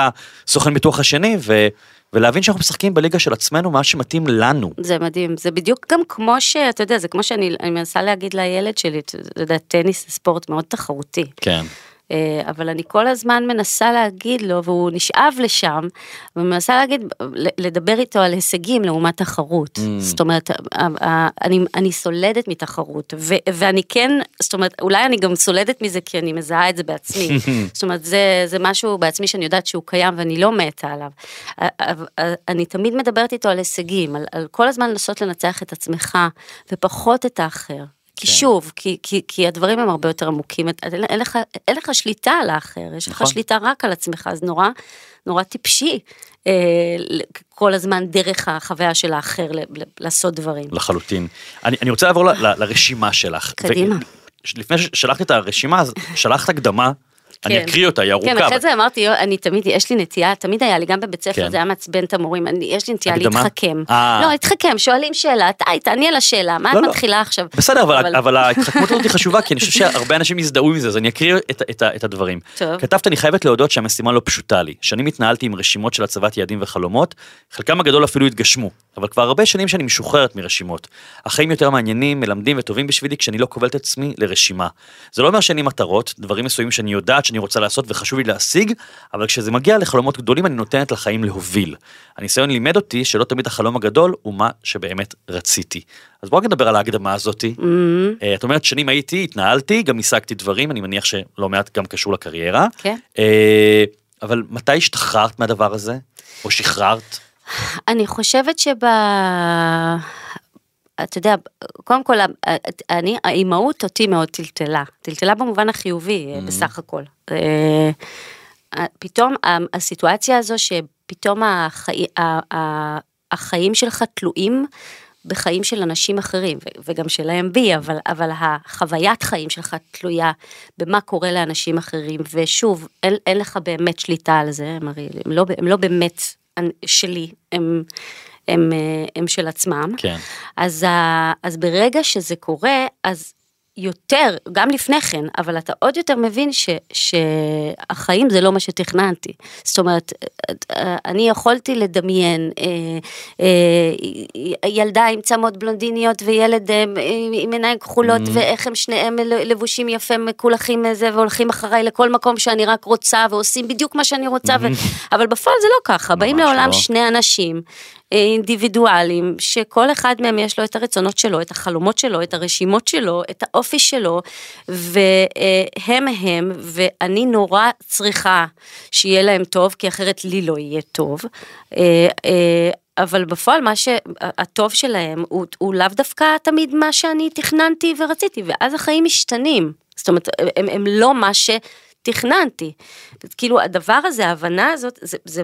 לסוכן ביטוח השני, ו... ולהבין שאנחנו משחקים בליגה של עצמנו, מה שמתאים לנו. זה מדהים, זה בדיוק גם כמו שאתה יודע, זה כמו שאני אני מנסה להגיד לילד שלי, אתה יודע, טניס זה ספורט מאוד תחרותי. כן. אה, אבל אני כל הזמן מנסה להגיד לו, והוא נשאב לשם, ומנסה להגיד, לדבר איתו על הישגים לעומת תחרות. זאת אומרת, אני, אני סולדת מתחרות, ו, ואני כן, זאת אומרת, אולי אני גם סולדת מזה כי אני מזהה את זה בעצמי. [laughs] זאת אומרת, זה, זה משהו בעצמי שאני יודעת שהוא קיים ואני לא מתה עליו. אני תמיד מדברת איתו על הישגים, על, על כל הזמן לנסות לנצח את עצמך, ופחות את האחר. כי כן. שוב, כי, כי, כי הדברים הם הרבה יותר עמוקים, אין, אין, לך, אין לך שליטה על האחר, יש לך נכון. שליטה רק על עצמך, אז נורא, נורא טיפשי אה, כל הזמן דרך החוויה של האחר ל, ל, לעשות דברים. לחלוטין. אני, אני רוצה לעבור ל, ל, לרשימה שלך. קדימה. ו- לפני ששלחתי את הרשימה, אז שלחת הקדמה, אני כן. אקריא אותה, היא ארוכה. כן, אחרי אבל- זה אמרתי, אני תמיד, יש לי נטייה, תמיד היה לי, גם בבית ספר כן. זה היה מעצבן את המורים, אני- יש לי נטייה הקדמה? להתחכם. אה. לא, להתחכם, שואלים שאלה, די, תעני על השאלה, מה את לא, לא. מתחילה עכשיו? בסדר, אבל, אבל- אבל ההתחכמות הזאת היא [laughs] חשובה, כי אני חושב שהרבה אנשים יזדהו עם זה, אז אני אקריא את, את, את הדברים. טוב. כתבת, אני חייבת להודות שהמשימה לא פשוטה לי. שנים התנהלתי עם רשימות של הצבת יעדים וחלומות, חלקם הגדול אפילו התגשמו, אבל כבר הרבה שנים שאני משוחררת מרשימות. החיים יותר מעניינים, מלמדים וטובים בשבילי כשאני לא כובל את עצמי לרשימה. זה לא אומר שאין לי מטרות, דברים מסוימים שאני יודעת שאני רוצה לעשות וחשוב לי להשיג, אבל כשזה מגיע לחלומות גדולים אני נותנת לחיים להוביל. הניסיון לימד אותי שלא תמיד החלום הגדול הוא מה שבאמת רציתי. אז בואו נדבר על ההקדמה הזאתי. אה, את אומרת שנים הייתי, התנהלתי, גם השגתי דברים, אני מניח שלא מעט גם קשור לקריירה. כן. אה, אבל מתי השתחררת מהדבר הזה? או שחררת? אני חושבת שב... אתה יודע, קודם כל, אני, האימהות אותי מאוד טלטלה, טלטלה במובן החיובי Mm-hmm. בסך הכל. אה, פתאום הסיטואציה הזו שפתאום החי, החיים שלך תלויים בחיים של אנשים אחרים, וגם שלהם בי, אבל, אבל החוויית חיים שלך תלויה במה קורה לאנשים אחרים, ושוב, אין, אין לך באמת שליטה על זה, הם, הרי, הם, לא, הם לא באמת שלי, הם, הם, אה, הם של עצמם. כן. אז, ה- אז ברגע שזה קורה, אז יותר, גם לפני כן, אבל אתה עוד יותר מבין ש, שהחיים זה לא מה שתכננתי. זאת אומרת, אני יכולתי לדמיין אה, אה, ילדה עם צמות בלונדיניות וילד אה, עם עיניים כחולות, mm. ואיך הם שניהם לבושים יפה, מקולחים איזה, והולכים אחריי לכל מקום שאני רק רוצה, ועושים בדיוק מה שאני רוצה, ו... אבל בפועל זה לא ככה, באים לעולם לא. שני אנשים. אינדיבידואלים, שכל אחד מהם יש לו את הרצונות שלו, את החלומות שלו, את הרשימות שלו, את האופי שלו, והם הם, ואני נורא צריכה שיהיה להם טוב, כי אחרת לי לא יהיה טוב. אבל בפועל מה שהטוב שלהם הוא, הוא לאו דווקא תמיד מה שאני תכננתי ורציתי, ואז החיים משתנים. זאת אומרת, הם, הם לא מה ש... תכננתי. כאילו הדבר הזה, ההבנה הזאת, זה, זה,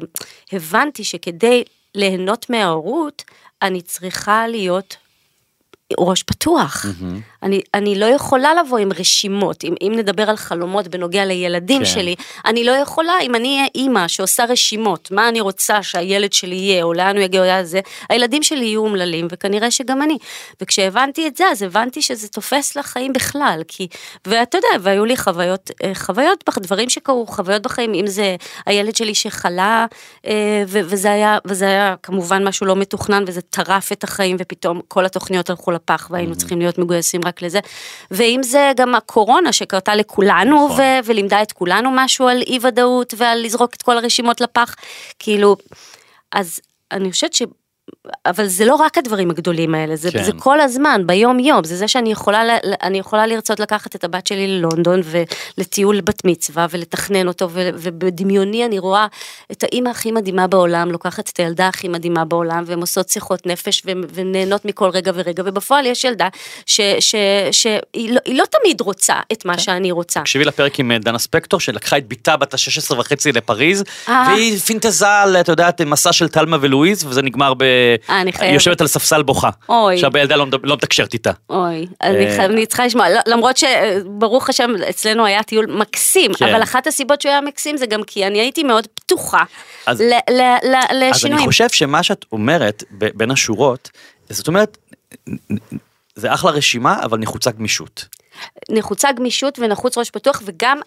הבנתי שכדי ליהנות מההורות, אני צריכה להיות ראש פתוח. Mm-hmm. אני, אני לא יכולה לבוא עם רשימות, אם, אם נדבר על חלומות בנוגע לילדים כן. שלי, אני לא יכולה, אם אני אהיה אימא שעושה רשימות, מה אני רוצה שהילד שלי יהיה, או לאן הוא יגיע, או לאן זה, הילדים שלי יהיו אומללים, וכנראה שגם אני. וכשהבנתי את זה, אז הבנתי שזה תופס לחיים בכלל, כי, ואתה יודע, והיו לי חוויות, חוויות, דברים שקרו, חוויות בחיים, אם זה הילד שלי שחלה, וזה היה, וזה היה כמובן משהו לא מתוכנן, וזה טרף את החיים, ופתאום כל התוכניות הלכו לפח, והיינו צריכים להיות מגויסים רק לזה, ואם זה גם הקורונה שקרתה לכולנו, נכון. ו- ולימדה את כולנו משהו על אי ודאות ועל לזרוק את כל הרשימות לפח, כאילו, אז אני חושבת ש... אבל זה לא רק הדברים הגדולים האלה, זה, כן. זה כל הזמן, ביום יום, זה זה שאני יכולה, אני יכולה לרצות לקחת את הבת שלי ללונדון ולטיול בת מצווה ולתכנן אותו, ו, ובדמיוני אני רואה את האימא הכי מדהימה בעולם, לוקחת את הילדה הכי מדהימה בעולם, והן עושות שיחות נפש ונהנות מכל רגע ורגע, ובפועל יש ילדה שהיא לא, לא תמיד רוצה את מה כן. שאני רוצה. תקשיבי לפרק עם דנה ספקטור, שלקחה את בתה בת ה-16 וחצי לפריז, והיא פינטזה על, את יודעת, מסע של תלמה ולואיז, וזה נגמר ב... היא יושבת על ספסל בוכה. אוי. עכשיו הילדה לא, לא מתקשרת איתה. אוי, אני צריכה לשמוע, למרות שברוך השם אצלנו היה טיול מקסים, אבל אחת הסיבות שהוא היה מקסים זה גם כי אני הייתי מאוד פתוחה לשינויים. אז אני חושב שמה שאת אומרת בין השורות, זאת אומרת, זה אחלה רשימה, אבל נחוצה גמישות. נחוצה גמישות ונחוץ ראש פתוח וגם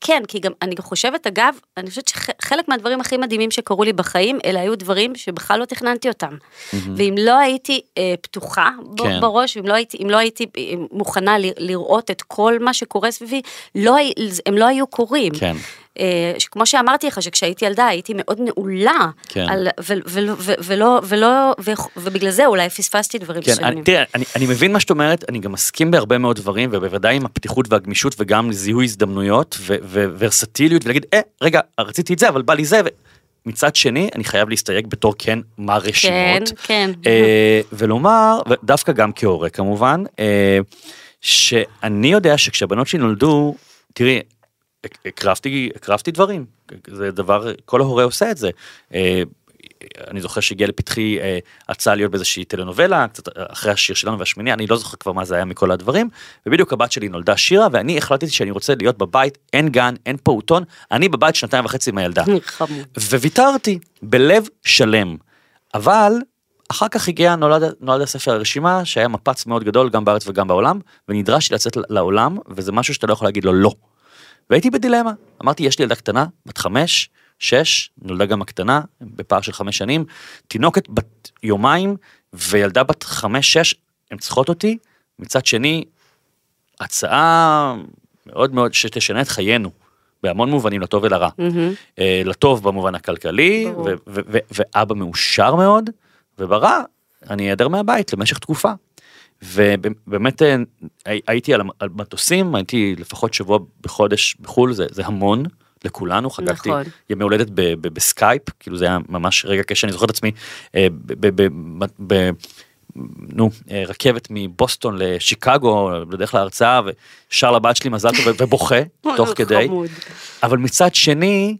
כן כי גם אני חושבת אגב אני חושבת שחלק מהדברים הכי מדהימים שקרו לי בחיים אלה היו דברים שבכלל לא תכננתי אותם ואם לא הייתי פתוחה כן. בראש ואם לא הייתי אם לא הייתי מוכנה לראות את כל מה שקורה סביבי לא הם לא היו קורים. כן. כמו שאמרתי לך שכשהייתי ילדה הייתי מאוד נעולה, כן. על, ו, ו, ו, ולא, ולא, ו, ובגלל זה אולי פספסתי דברים כן, מסוימים. תראה, אני, אני מבין מה שאת אומרת, אני גם מסכים בהרבה מאוד דברים, ובוודאי עם הפתיחות והגמישות וגם זיהוי הזדמנויות וורסטיליות, ולהגיד, אה, רגע, רציתי את זה, אבל בא לי זה, ו... מצד שני, אני חייב להסתייג בתור כן מה רשימות. כן, כן. אה, ולומר, ודווקא גם כהורה כמובן, אה, שאני יודע שכשהבנות שלי נולדו, תראי, הקרבתי, הקרבתי דברים, זה דבר, כל ההורה עושה את זה. אני זוכר שהגיע לפתחי הצעה להיות באיזושהי טלנובלה, קצת אחרי השיר שלנו והשמיני, אני לא זוכר כבר מה זה היה מכל הדברים, ובדיוק הבת שלי נולדה שירה, ואני החלטתי שאני רוצה להיות בבית, אין גן, אין פעוטון, אני בבית שנתיים וחצי עם הילדה. [laughs] וויתרתי, בלב שלם. אבל אחר כך הגיע, נולד, נולד הספר הרשימה, שהיה מפץ מאוד גדול גם בארץ וגם בעולם, ונדרשתי לצאת לעולם, וזה משהו שאתה לא יכול להגיד לו לא. והייתי בדילמה, אמרתי יש לי ילדה קטנה, בת חמש, שש, נולדה גם הקטנה, בפער של חמש שנים, תינוקת בת יומיים וילדה בת חמש, שש, הן צריכות אותי, מצד שני, הצעה מאוד מאוד שתשנה את חיינו, בהמון מובנים, לטוב ולרע. Mm-hmm. לטוב במובן הכלכלי, ואבא מאושר מאוד, וברע, אני אעדר מהבית למשך תקופה. ובאמת הייתי על מטוסים, הייתי לפחות שבוע בחודש בחו"ל, זה, זה המון לכולנו, חגגתי נכון. ימי הולדת ב, ב, בסקייפ, כאילו זה היה ממש רגע קשה, אני זוכר את עצמי, ב, ב, ב, ב, נו, אה, רכבת מבוסטון לשיקגו, בדרך להרצאה, ושר לבת שלי מזל טוב ובוכה, [laughs] תוך כדי. חמוד. אבל מצד שני,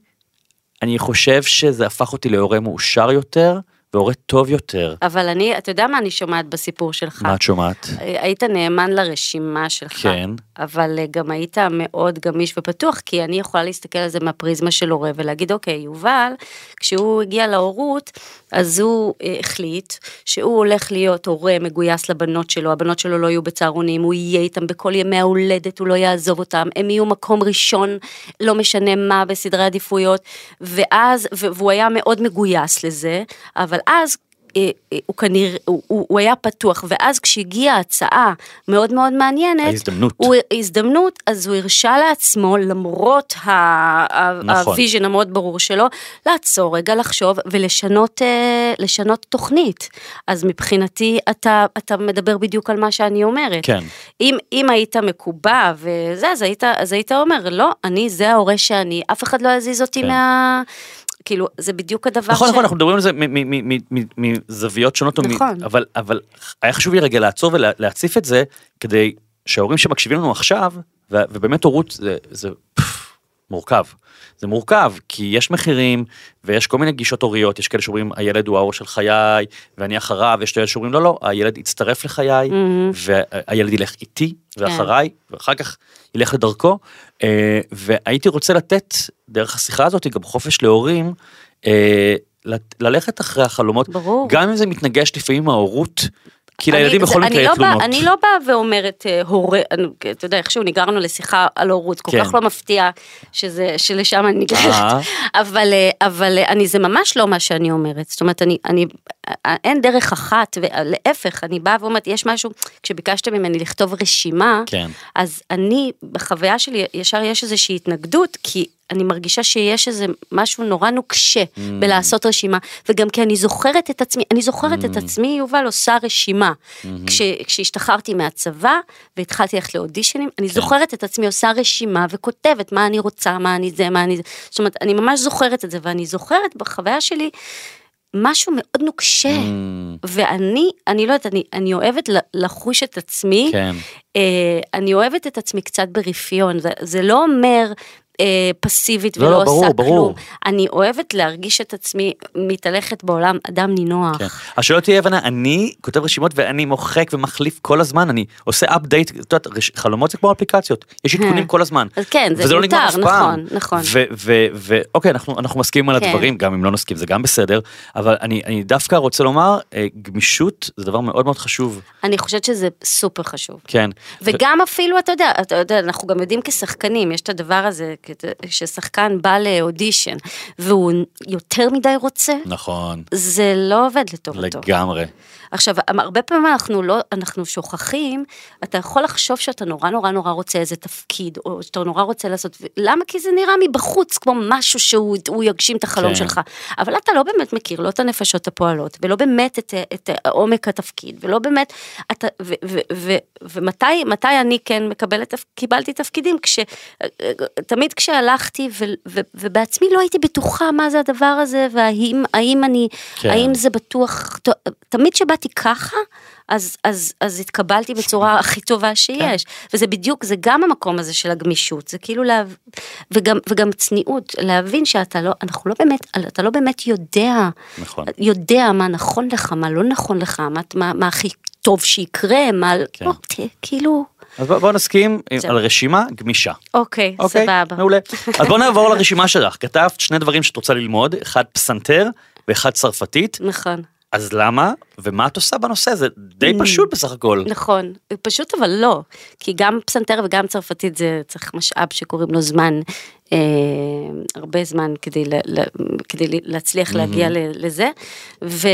אני חושב שזה הפך אותי להורה מאושר יותר, והורה טוב יותר. אבל אני, אתה יודע מה אני שומעת בסיפור שלך? מה את שומעת? היית נאמן לרשימה שלך. כן. אבל אה, גם היית מאוד גמיש ופתוח, כי אני יכולה להסתכל על זה מהפריזמה של הורה ולהגיד, אוקיי, יובל, כשהוא הגיע להורות, אז הוא אה, החליט שהוא הולך להיות הורה מגויס לבנות שלו, הבנות שלו לא יהיו בצהרונים, הוא יהיה איתם בכל ימי ההולדת, הוא לא יעזוב אותם, הם יהיו מקום ראשון, לא משנה מה, בסדרי עדיפויות, ואז, והוא היה מאוד מגויס לזה, אבל אז אה, אה, הוא כנראה, הוא, הוא, הוא היה פתוח, ואז כשהגיעה הצעה מאוד מאוד מעניינת, ההזדמנות. הוא, הזדמנות, אז הוא הרשה לעצמו, למרות נכון. ה vision המאוד ברור שלו, לעצור רגע, לחשוב ולשנות אה, לשנות תוכנית. אז מבחינתי, אתה, אתה מדבר בדיוק על מה שאני אומרת. כן. אם, אם היית מקובע וזה, אז היית, אז היית אומר, לא, אני, זה ההורה שאני, אף אחד לא יזיז אותי כן. מה... כאילו, זה בדיוק הדבר נכון, ש... נכון, אנחנו מדברים על זה מזוויות שונות, או מ- נכון. אבל, אבל היה חשוב לי רגע לעצור ולהציף את זה, כדי שההורים שמקשיבים לנו עכשיו, ו- ובאמת הורות זה, זה מורכב. זה מורכב, כי יש מחירים, ויש כל מיני גישות הוריות, יש כאלה שאומרים, הילד הוא האור של חיי, ואני אחריו, יש כאלה שאומרים, לא, לא, הילד יצטרף לחיי, והילד ילך איתי ואחריי, ואחר כך ילך לדרכו. אה, והייתי רוצה לתת, דרך השיחה הזאת, גם חופש להורים, אה, ללכת אחרי החלומות, ברור. גם אם זה מתנגש לפעמים עם ההורות, כי לילדים בכל מקרה לא יהיו תלונות. אני לא באה ואומרת אה, הורה, אתה יודע, איכשהו ניגרנו לשיחה על הורות, כל כן. כך לא מפתיע שזה, שלשם אני ניגשת, אה. אבל, אה, אבל אני, זה ממש לא מה שאני אומרת, זאת אומרת, אני, אני, אין דרך אחת, ולהפך, אני באה ואומרת, יש משהו, כשביקשתם ממני לכתוב רשימה, כן. אז אני, בחוויה שלי, ישר יש איזושהי התנגדות, כי אני מרגישה שיש איזה משהו נורא נוקשה Mm. בלעשות רשימה, וגם כי אני זוכרת את עצמי, אני זוכרת Mm. את עצמי, יובל, עושה רשימה. Mm-hmm. כש, כשהשתחררתי מהצבא והתחלתי ללכת לאודישנים, אני כן. זוכרת את עצמי עושה רשימה וכותבת מה אני רוצה, מה אני זה, מה אני זה. זאת אומרת, אני ממש זוכרת את זה, ואני זוכרת בחוויה שלי משהו מאוד נוקשה. Mm. ואני, אני לא יודעת, אני, אני אוהבת לחוש את עצמי, כן. אה, אני אוהבת את עצמי קצת ברפיון, זה, זה לא אומר אה, פסיבית לא, ולא לא, ברור, עושה ברור. כלום. אני אוהבת להרגיש את עצמי מתהלכת בעולם אדם נינוח. כן. השאלה תהיה הבנה, אני כותב רשימות ואני מוחק ומחליף כל הזמן, אני עושה אפדייט, את יודעת, חלומות זה כמו אפליקציות, יש עדכונים כל הזמן. אז כן, זה וזה לא מותר, אף פעם. נכון, נכון. ו- ו- ו- אוקיי, אנחנו אנחנו מסכימים על כן. הדברים, גם אם לא נסכים זה גם בסדר, אבל אני אני דווקא רוצה לומר, אה, גמישות זה דבר מאוד מאוד חשוב, אני חושבת שזה סופר חשוב. כן. וגם אפילו, אתה יודע, אתה יודע, אנחנו גם יודעים כשחקנים, יש את הדבר הזה, ששחקן בא לאודישן, והוא יותר מדי רוצה, נכון, זה לא עובד לטובתו. לגמרי. עכשיו, הרבה פעמים אנחנו לא, אנחנו שוכחים, אתה יכול לחשוב שאתה נורא נורא נורא רוצה איזה תפקיד, או שאתה נורא רוצה לעשות, ו- למה? כי זה נראה מבחוץ כמו משהו שהוא הוא יגשים את החלום כן. שלך. אבל אתה לא באמת מכיר, לא את הנפשות הפועלות, ולא באמת את, את עומק התפקיד, ולא באמת, אתה, ו, ו, ו, ומתי מתי אני כן מקבלת, קיבלתי תפקידים, כש, תמיד כשהלכתי, ו, ו, ובעצמי לא הייתי בטוחה מה זה הדבר הזה, והאם האם אני, כן. האם זה בטוח, ת- תמיד שבאתי ככה, אז, אז, אז התקבלתי בצורה הכי טובה שיש. וזה בדיוק, זה גם המקום הזה של הגמישות, זה כאילו, לה, וגם, וגם צניעות, להבין שאתה לא, אנחנו לא באמת, אתה לא באמת יודע, נכון. יודע מה נכון לך, מה לא נכון לך, מה, מה, מה הכי טוב שיקרה, מה, כן. לא, ת, כאילו, אז בוא בוא נסכים זהו. על רשימה גמישה. אוקיי, אוקיי, סבבה. מעולה. אז בוא [laughs] נעבור לרשימה שלך. כתבת שני דברים שאת רוצה ללמוד, אחד פסנתר ואחד צרפתית. נכון. אז למה ומה את עושה בנושא? זה די Mm. פשוט בסך הכל. נכון, פשוט אבל לא, כי גם פסנתר וגם צרפתית זה צריך משאב שקוראים לו זמן, אה, הרבה זמן כדי, ל, ל, כדי להצליח להגיע ל, לזה. ו...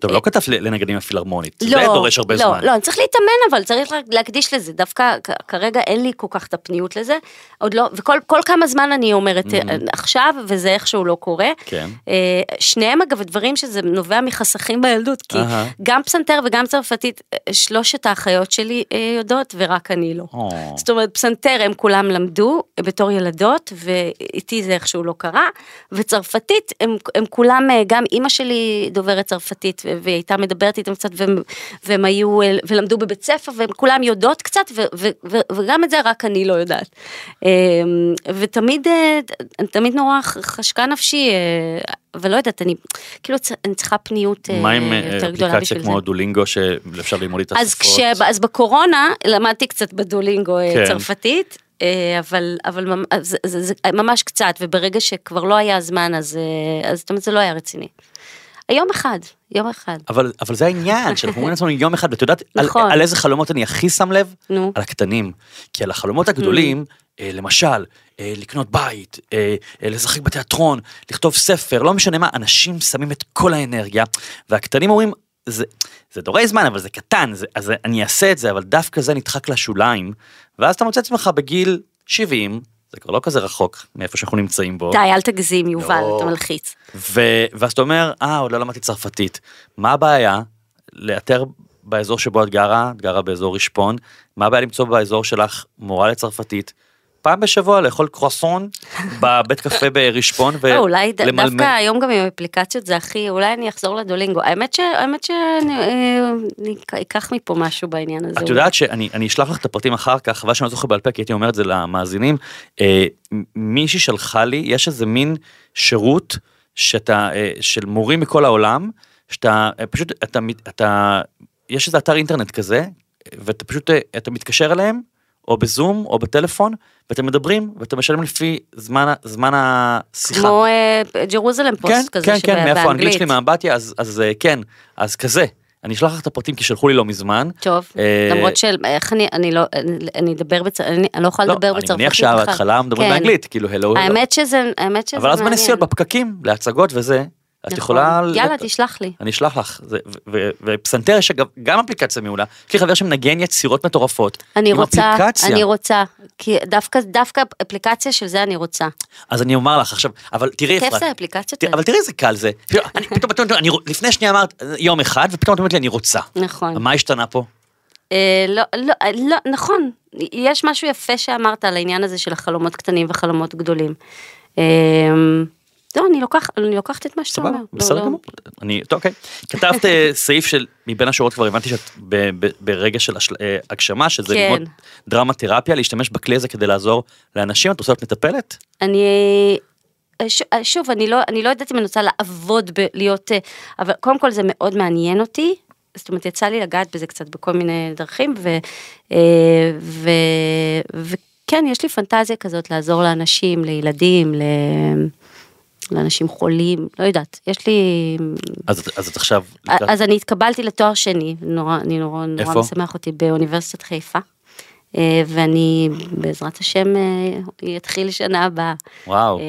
טוב, לא כתבת לנגנים הפילהרמונית. זה לא, דורש הרבה לא, זמן. לא, אני צריך להתאמן אבל, צריך להקדיש לזה, דווקא כרגע אין לי כל כך את הפניות לזה, עוד לא, וכל כל כמה זמן אני אומרת אה, עכשיו, וזה איכשהו לא קורה. כן. אה, שניהם אגב דברים שזה נובע מחסכים בילדות, כי אהה. גם פסנתר וגם צרפתית, אה, שלושת האחיות שלי אה, יודעות ורק אני לא. או. זאת אומרת, פסנתר הם כולם למדו אה, בתור ילדות, ואיתי זה איכשהו לא קרה, וצרפתית, הם, הם כולם, אה, גם אימא שלי דוברת צרפתית, והיא הייתה מדברת איתם קצת, והם, והם היו, אה, ולמדו בבית ספר, והם כולם יודעות קצת, ו- ו- ו- וגם את זה רק אני לא יודעת. אה, ותמיד, אה, תמיד נורא חשקה נפשי, אבל לא יודעת, אני, כאילו, אני צריכה פניות מה עם יותר גדולה אפליקציה בשביל זה. כמו דולינגו שאפשר ללמוד איתה אז, שפות? אז בקורונה למדתי קצת בדולינגו כן. צרפתית, אבל, אבל ממ- אז זה, זה, זה ממש קצת, וברגע שכבר לא היה זמן, אז, אה, אז זאת אומרת, זה לא היה רציני. יום אחד, יום אחד. אבל, אבל זה העניין, שאנחנו אומרים לעצמנו יום אחד, ואת יודעת על, נכון. על איזה חלומות אני הכי שם לב? נו. על הקטנים. כי על החלומות הגדולים, אה, למשל, אה, לקנות בית, אה, אה, לשחק בתיאטרון, לכתוב ספר, לא משנה מה, אנשים שמים את כל האנרגיה, והקטנים אומרים, זה, זה דורי זמן, אבל זה קטן, זה, אז אני אעשה את זה, אבל דווקא זה נדחק לשוליים, ואז אתה מוצא את עצמך בגיל 70, זה כבר לא כזה רחוק מאיפה שאנחנו נמצאים בו. די, אל תגזים, יובל, לא. אתה מלחיץ. ו... ואז אתה אומר, אה, עוד לא למדתי צרפתית. מה הבעיה? לאתר באזור שבו את גרה, את גרה באזור רשפון, מה הבעיה למצוא באזור שלך מורה לצרפתית? פעם בשבוע לאכול קרואסון [laughs] בבית קפה ברשפון אולי ד- ולמלמל. דווקא היום גם עם אפליקציות זה הכי, אולי אני אחזור לדולינגו. האמת שאני אה, אקח מפה משהו בעניין הזה. את אולי. יודעת שאני אני אשלח לך את הפרטים אחר כך, חבל שאני לא זוכר בעל פה כי הייתי אומר את זה למאזינים. אה, מישהי שלחה לי, יש איזה מין שירות שאתה, אה, של מורים מכל העולם, שאתה אה, פשוט, אתה, יש איזה אתר אינטרנט כזה, ואתה פשוט, אה, אתה מתקשר אליהם, או בזום, או בטלפון, ואתם מדברים, ואתה משלם לפי זמן, זמן השיחה. כמו אה, ג'רוזלם כן, פוסט כזה כן, כן, מאיפה האנגלית. שלי מהאמבטיה, אז, אז אה, כן, אז כזה. אני אשלח לך את הפרטים כי שלחו לי לא מזמן. טוב, אה, למרות של, איך אני, אני לא, אני- אני אדבר בצרפתית, אני אני לא יכולה לא, לדבר אני בצרפתית מניח בכלל. שההתחלה מדברים כן. באנגלית, כאילו הלו, הלו. האמת שזה, האמת שזה אבל אז מעניין. בנסיעות, בפקקים, להצגות וזה, את נכון. יכולה... יאללה, לת- תשלח לי. אני אשלח לך, זה- ו- ו- ופסנתר יש אגב גם אפליקציה מעולה, יש לי חבר שמנגן יצירות מטורפות, אני רוצה, אפליקציה, אני רוצה, כי דווקא, דווקא אפליקציה של זה אני רוצה. אז אני אומר לך עכשיו, אבל תראי כיף אפרת, זה אפליקציות. אבל תראי איזה קל זה, אני- פתאום, פתאום, אני, לפני שנייה אמרת יום אחד, ופתאום את אומרת לי אני רוצה, נכון. מה השתנה פה? אה, לא, לא, אה, לא, נכון, יש משהו יפה שאמרת על העניין הזה של החלומות קטנים וחלומות גדולים. לא, אני לוקח, אני לוקחת את מה שאתה אומר. לא, בסדר לא. גמור. אני, טוב, אוקיי. כתבת אה, [laughs] סעיף של, מבין השורות כבר הבנתי שאת ב- ב- ברגע של השל- אה, הגשמה, שזה כן. ללמוד דרמה תרפיה, להשתמש בכלי הזה כדי לעזור לאנשים, את רוצה להיות מטפלת? אני, אה, ש- שוב, אני לא, אני לא יודעת אם אני רוצה לעבוד בלהיות, אבל קודם כל זה מאוד מעניין אותי. זאת אומרת, יצא לי לגעת בזה קצת בכל מיני דרכים, ו, ו, וכן, יש לי פנטזיה כזאת לעזור לאנשים, לילדים, ל... לאנשים חולים, לא יודעת, יש לי... אז אז את עכשיו, אז אני התקבלתי לתואר שני, נורא, אני נורא, נורא? משמח אותי באוניברסיטת חיפה, אה, ואני בעזרת השם אה, אתחיל שנה הבאה. וואו, אה,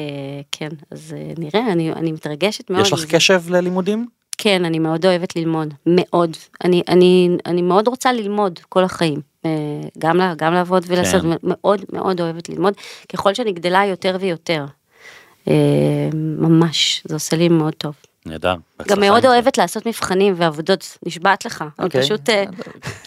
כן, אז אה, נראה, אני, אני מתרגשת מאוד. יש לך. קשב ללימודים? כן, אני מאוד אוהבת ללמוד, מאוד. אני, אני, אני מאוד רוצה ללמוד כל החיים. אה, גם, גם לעבוד ולעשות, כן. מאוד מאוד אוהבת ללמוד, ככל שאני גדלה יותר ויותר. אה, ממש, זה עושה לי מאוד טוב. נהדר. גם מאוד. אוהבת לעשות מבחנים ועבודות, נשבעת לך. אני אוקיי. פשוט... אה,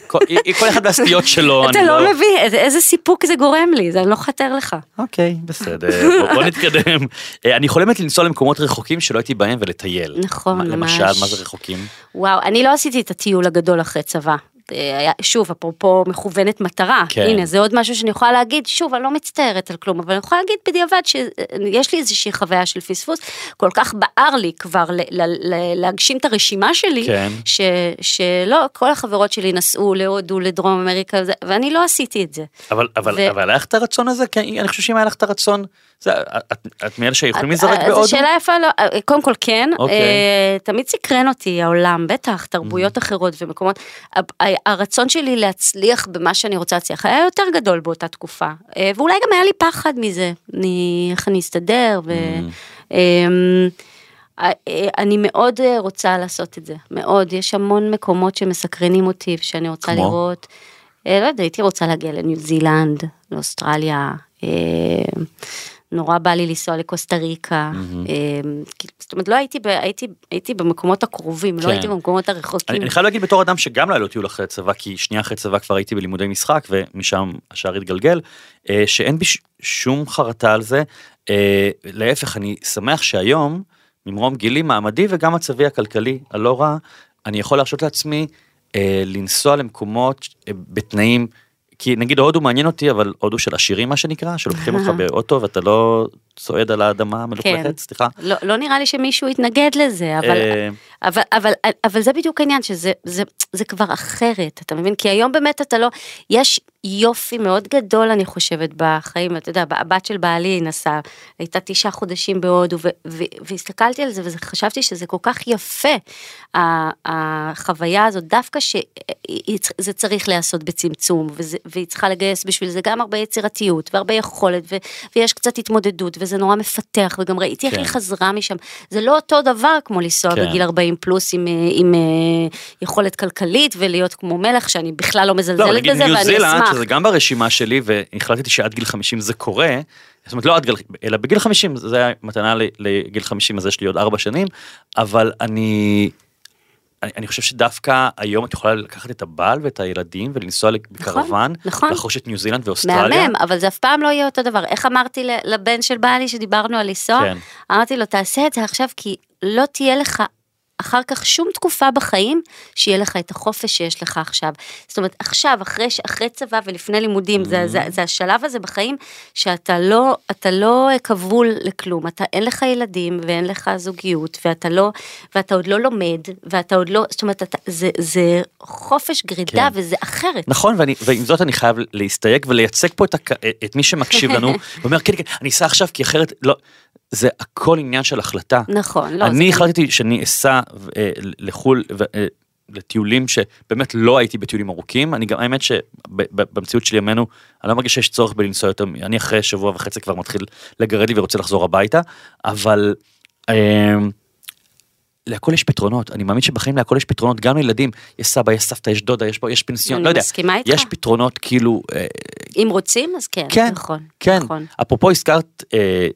כל- כל אחד והסטיות שלו, אתה אני לא מבין איזה- סיפוק זה גורם לי, זה אני לא חתר לך. אוקיי, בסדר, בוא- נתקדם. אה, אני חולמת לנסוע למקומות רחוקים שלא הייתי בהם ולטייל. נכון, ממש. למשל, מה זה רחוקים? וואו, אני לא עשיתי את הטיול הגדול אחרי צבא. אה, שוב, אפרופו מכוונת מטרה, כן. הנה זה עוד משהו שאני יכולה להגיד, שוב, אני לא מצטערת על כלום, אבל אני יכולה להגיד בדיעבד שיש לי איזושהי חוויה של פספוס, כל כך בער לי כבר ל- ל- ל- להגשים את הרשימה שלי, כן. ש, שלא, כל החברות שלי נסעו להודו, לדרום אמריקה, ואני לא עשיתי את זה. אבל אבל ו- אבל היה לך את הרצון הזה? כן, אני חושב שאם היה לך את הרצון, את- את מאלה שיכולים להיזרק אה, בהודו? זו שאלה יפה, לא, אה, קודם כל כן, אוקיי. אה, תמיד סקרן אותי העולם, בטח, תרבויות אחרות ומקומות, הרצון שלי להצליח במה שאני רוצה להצליח היה יותר גדול באותה תקופה, אה, ואולי גם היה לי פחד מזה, אני- איך אני אסתדר, ו... אמ, אה, אני מאוד אה, רוצה לעשות את זה, מאוד, יש המון מקומות שמסקרנים אותי ושאני רוצה כמו? לראות, לא יודע, הייתי רוצה להגיע לניו זילנד, לאוסטרליה, אה, נורא בא לי לנסוע לקוסטה ריקה, כי- זאת אומרת לא הייתי, ב- הייתי, הייתי במקומות הקרובים, כן. לא הייתי במקומות הרחוקים. אני, אני חייב להגיד בתור אדם שגם לא היה לו טיול אחרי צבא, כי שנייה אחרי צבא כבר הייתי בלימודי משחק ומשם השער התגלגל, אה, שאין בי שום חרטה על זה. אה, להפך, אני שמח שהיום, ממרום גילי, מעמדי וגם מצבי הכלכלי הלא רע, אני יכול להרשות לעצמי אה, לנסוע למקומות בתנאים, כי נגיד הודו מעניין אותי, אבל הודו של עשירים מה שנקרא, שלוקחים אותך [laughs] באוטו ואתה לא צועד על האדמה המלוכלכת, כן. סליחה. לא, לא נראה לי שמישהו יתנגד לזה, אבל, אה, אבל, אבל, אבל זה בדיוק העניין, שזה זה, זה כבר אחרת, אתה מבין? כי היום באמת אתה לא, יש יופי מאוד גדול, אני חושבת, בחיים, אתה יודע, הבת של בעלי נסעה, הייתה תשעה חודשים בהודו, והסתכלתי על זה וחשבתי שזה כל כך יפה, החוויה הזאת, דווקא שזה צריך להיעשות בצמצום, וזה, והיא צריכה לגייס בשביל זה גם הרבה יצירתיות, והרבה יכולת, ו, ויש קצת התמודדות, וזה נורא מפתח, וגם ראיתי איך כן. היא חזרה משם, זה לא אותו דבר כמו לנסוע כן. בגיל 40 פלוס עם, אה, עם אה, יכולת כלכלית ולהיות כמו מלך, שאני בכלל לא לא, מזלזלת נגיד בזה, ניו ואני זילנד, אשמח. שזה גם ברשימה שלי, והחלטתי שעד גיל 50 זה קורה, זאת אומרת לא עד גיל, אלא בגיל 50, זה היה מתנה לגיל 50, אז יש לי עוד ארבע שנים, אבל אני, אני, אני חושב שדווקא היום את יכולה לקחת את הבעל ואת הילדים ולנסוע בקרוון, נכון. לחוש את ניו זילנד ואוסטרליה. מהמם, אבל זה אף פעם לא יהיה אותו דבר. איך אמרתי לבן של בעלי שדיברנו על לנסוע? כן. אמרתי לו, תעשה את זה עכשיו כי לא תהיה לך אחר כך שום תקופה בחיים שיהיה לך את החופש שיש לך עכשיו. זאת אומרת, עכשיו, אחרי, אחרי צבא ולפני לימודים, זה, זה, זה השלב הזה בחיים שאתה לא, אתה לא כבול לכלום, אתה אין לך ילדים ואין לך זוגיות, ואתה לא, ואתה עוד לא לומד, ואתה עוד לא, זאת אומרת, אתה, זה, זה חופש גרידה כן. וזה אחרת. נכון, ואני, ועם זאת אני חייב להסתייג ולייצג פה את, הק... את מי שמקשיב לנו, [laughs] ואומר כן כן, אני אסע עכשיו כי אחרת לא, זה הכל עניין של החלטה. נכון, לא, אני החלטתי שאני אסע אה, לחו"ל אה, לטיולים שבאמת לא הייתי בטיולים ארוכים, אני גם, האמת שבמציאות של ימינו, אני לא מרגיש שיש צורך בלנסוע יותר, אני אחרי שבוע וחצי כבר מתחיל לגרד לי ורוצה לחזור הביתה, אבל אה, להכל יש פתרונות, אני מאמין שבחיים להכל יש פתרונות, גם לילדים, יש סבא, יש סבתא, יש דודה, יש פה, יש פנסיון, אני לא יודע, מסכימה איתך. יש פתרונות כאילו, אה, אם רוצים, אז כן, כן, נכון. כן. נכון. אפרופו הזכרת אה,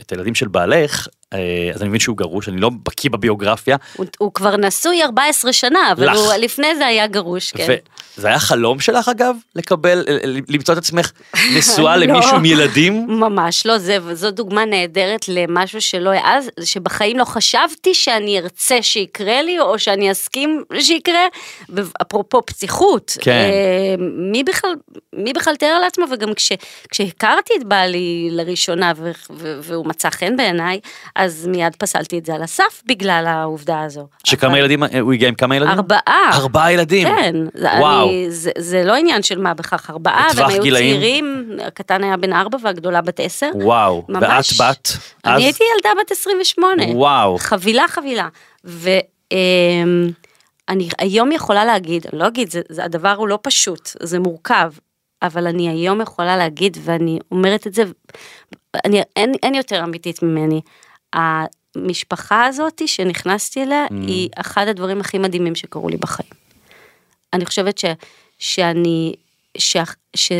את הילדים של בעלך, אה, אז אני מבין שהוא גרוש, אני לא בקיא בביוגרפיה, הוא, הוא כבר נשוי 14 שנה, אבל לך. הוא לפני זה היה גרוש, כן. וזה היה חלום שלך אגב, לקבל, אה, למצוא את עצמך [laughs] נשואה לא. למישהו עם ילדים? ממש לא, זה, זו דוגמה נהדרת למשהו שלא אז, שבחיים לא חשבתי שאני ארצה שיקרה לי, או שאני אסכים שיקרה, אפרופו פתיחות. כן. אה, מי בכלל, מי בכלל תאר לעצמו, וגם כש, כשהכרתי את בעלי לראשונה, ו, ו, והוא מצא חן בעיניי, אז מיד פסלתי את זה על הסף בגלל העובדה הזו. שכמה אבל- ילדים, אה, הוא הגיע עם כמה ילדים? ארבעה. ארבעה ילדים? כן, וואו. אני, זה, זה לא עניין של מה בכך, ארבעה, והם היו גילאים? צעירים, הקטן היה בן ארבע והגדולה בת עשר. וואו, ואת ממש. בת? אז? אני הייתי ילדה בת 28. וואו. חבילה חבילה. ואני היום יכולה להגיד, אני לא אגיד, זה, זה, הדבר הוא לא פשוט, זה מורכב, אבל אני היום יכולה להגיד, ואני אומרת את זה, אני, אין, אין יותר אמיתית ממני. המשפחה הזאת שנכנסתי אליה, Mm. היא אחד הדברים הכי מדהימים שקרו לי בחיים. אני חושבת ש, שאני, ש, ש,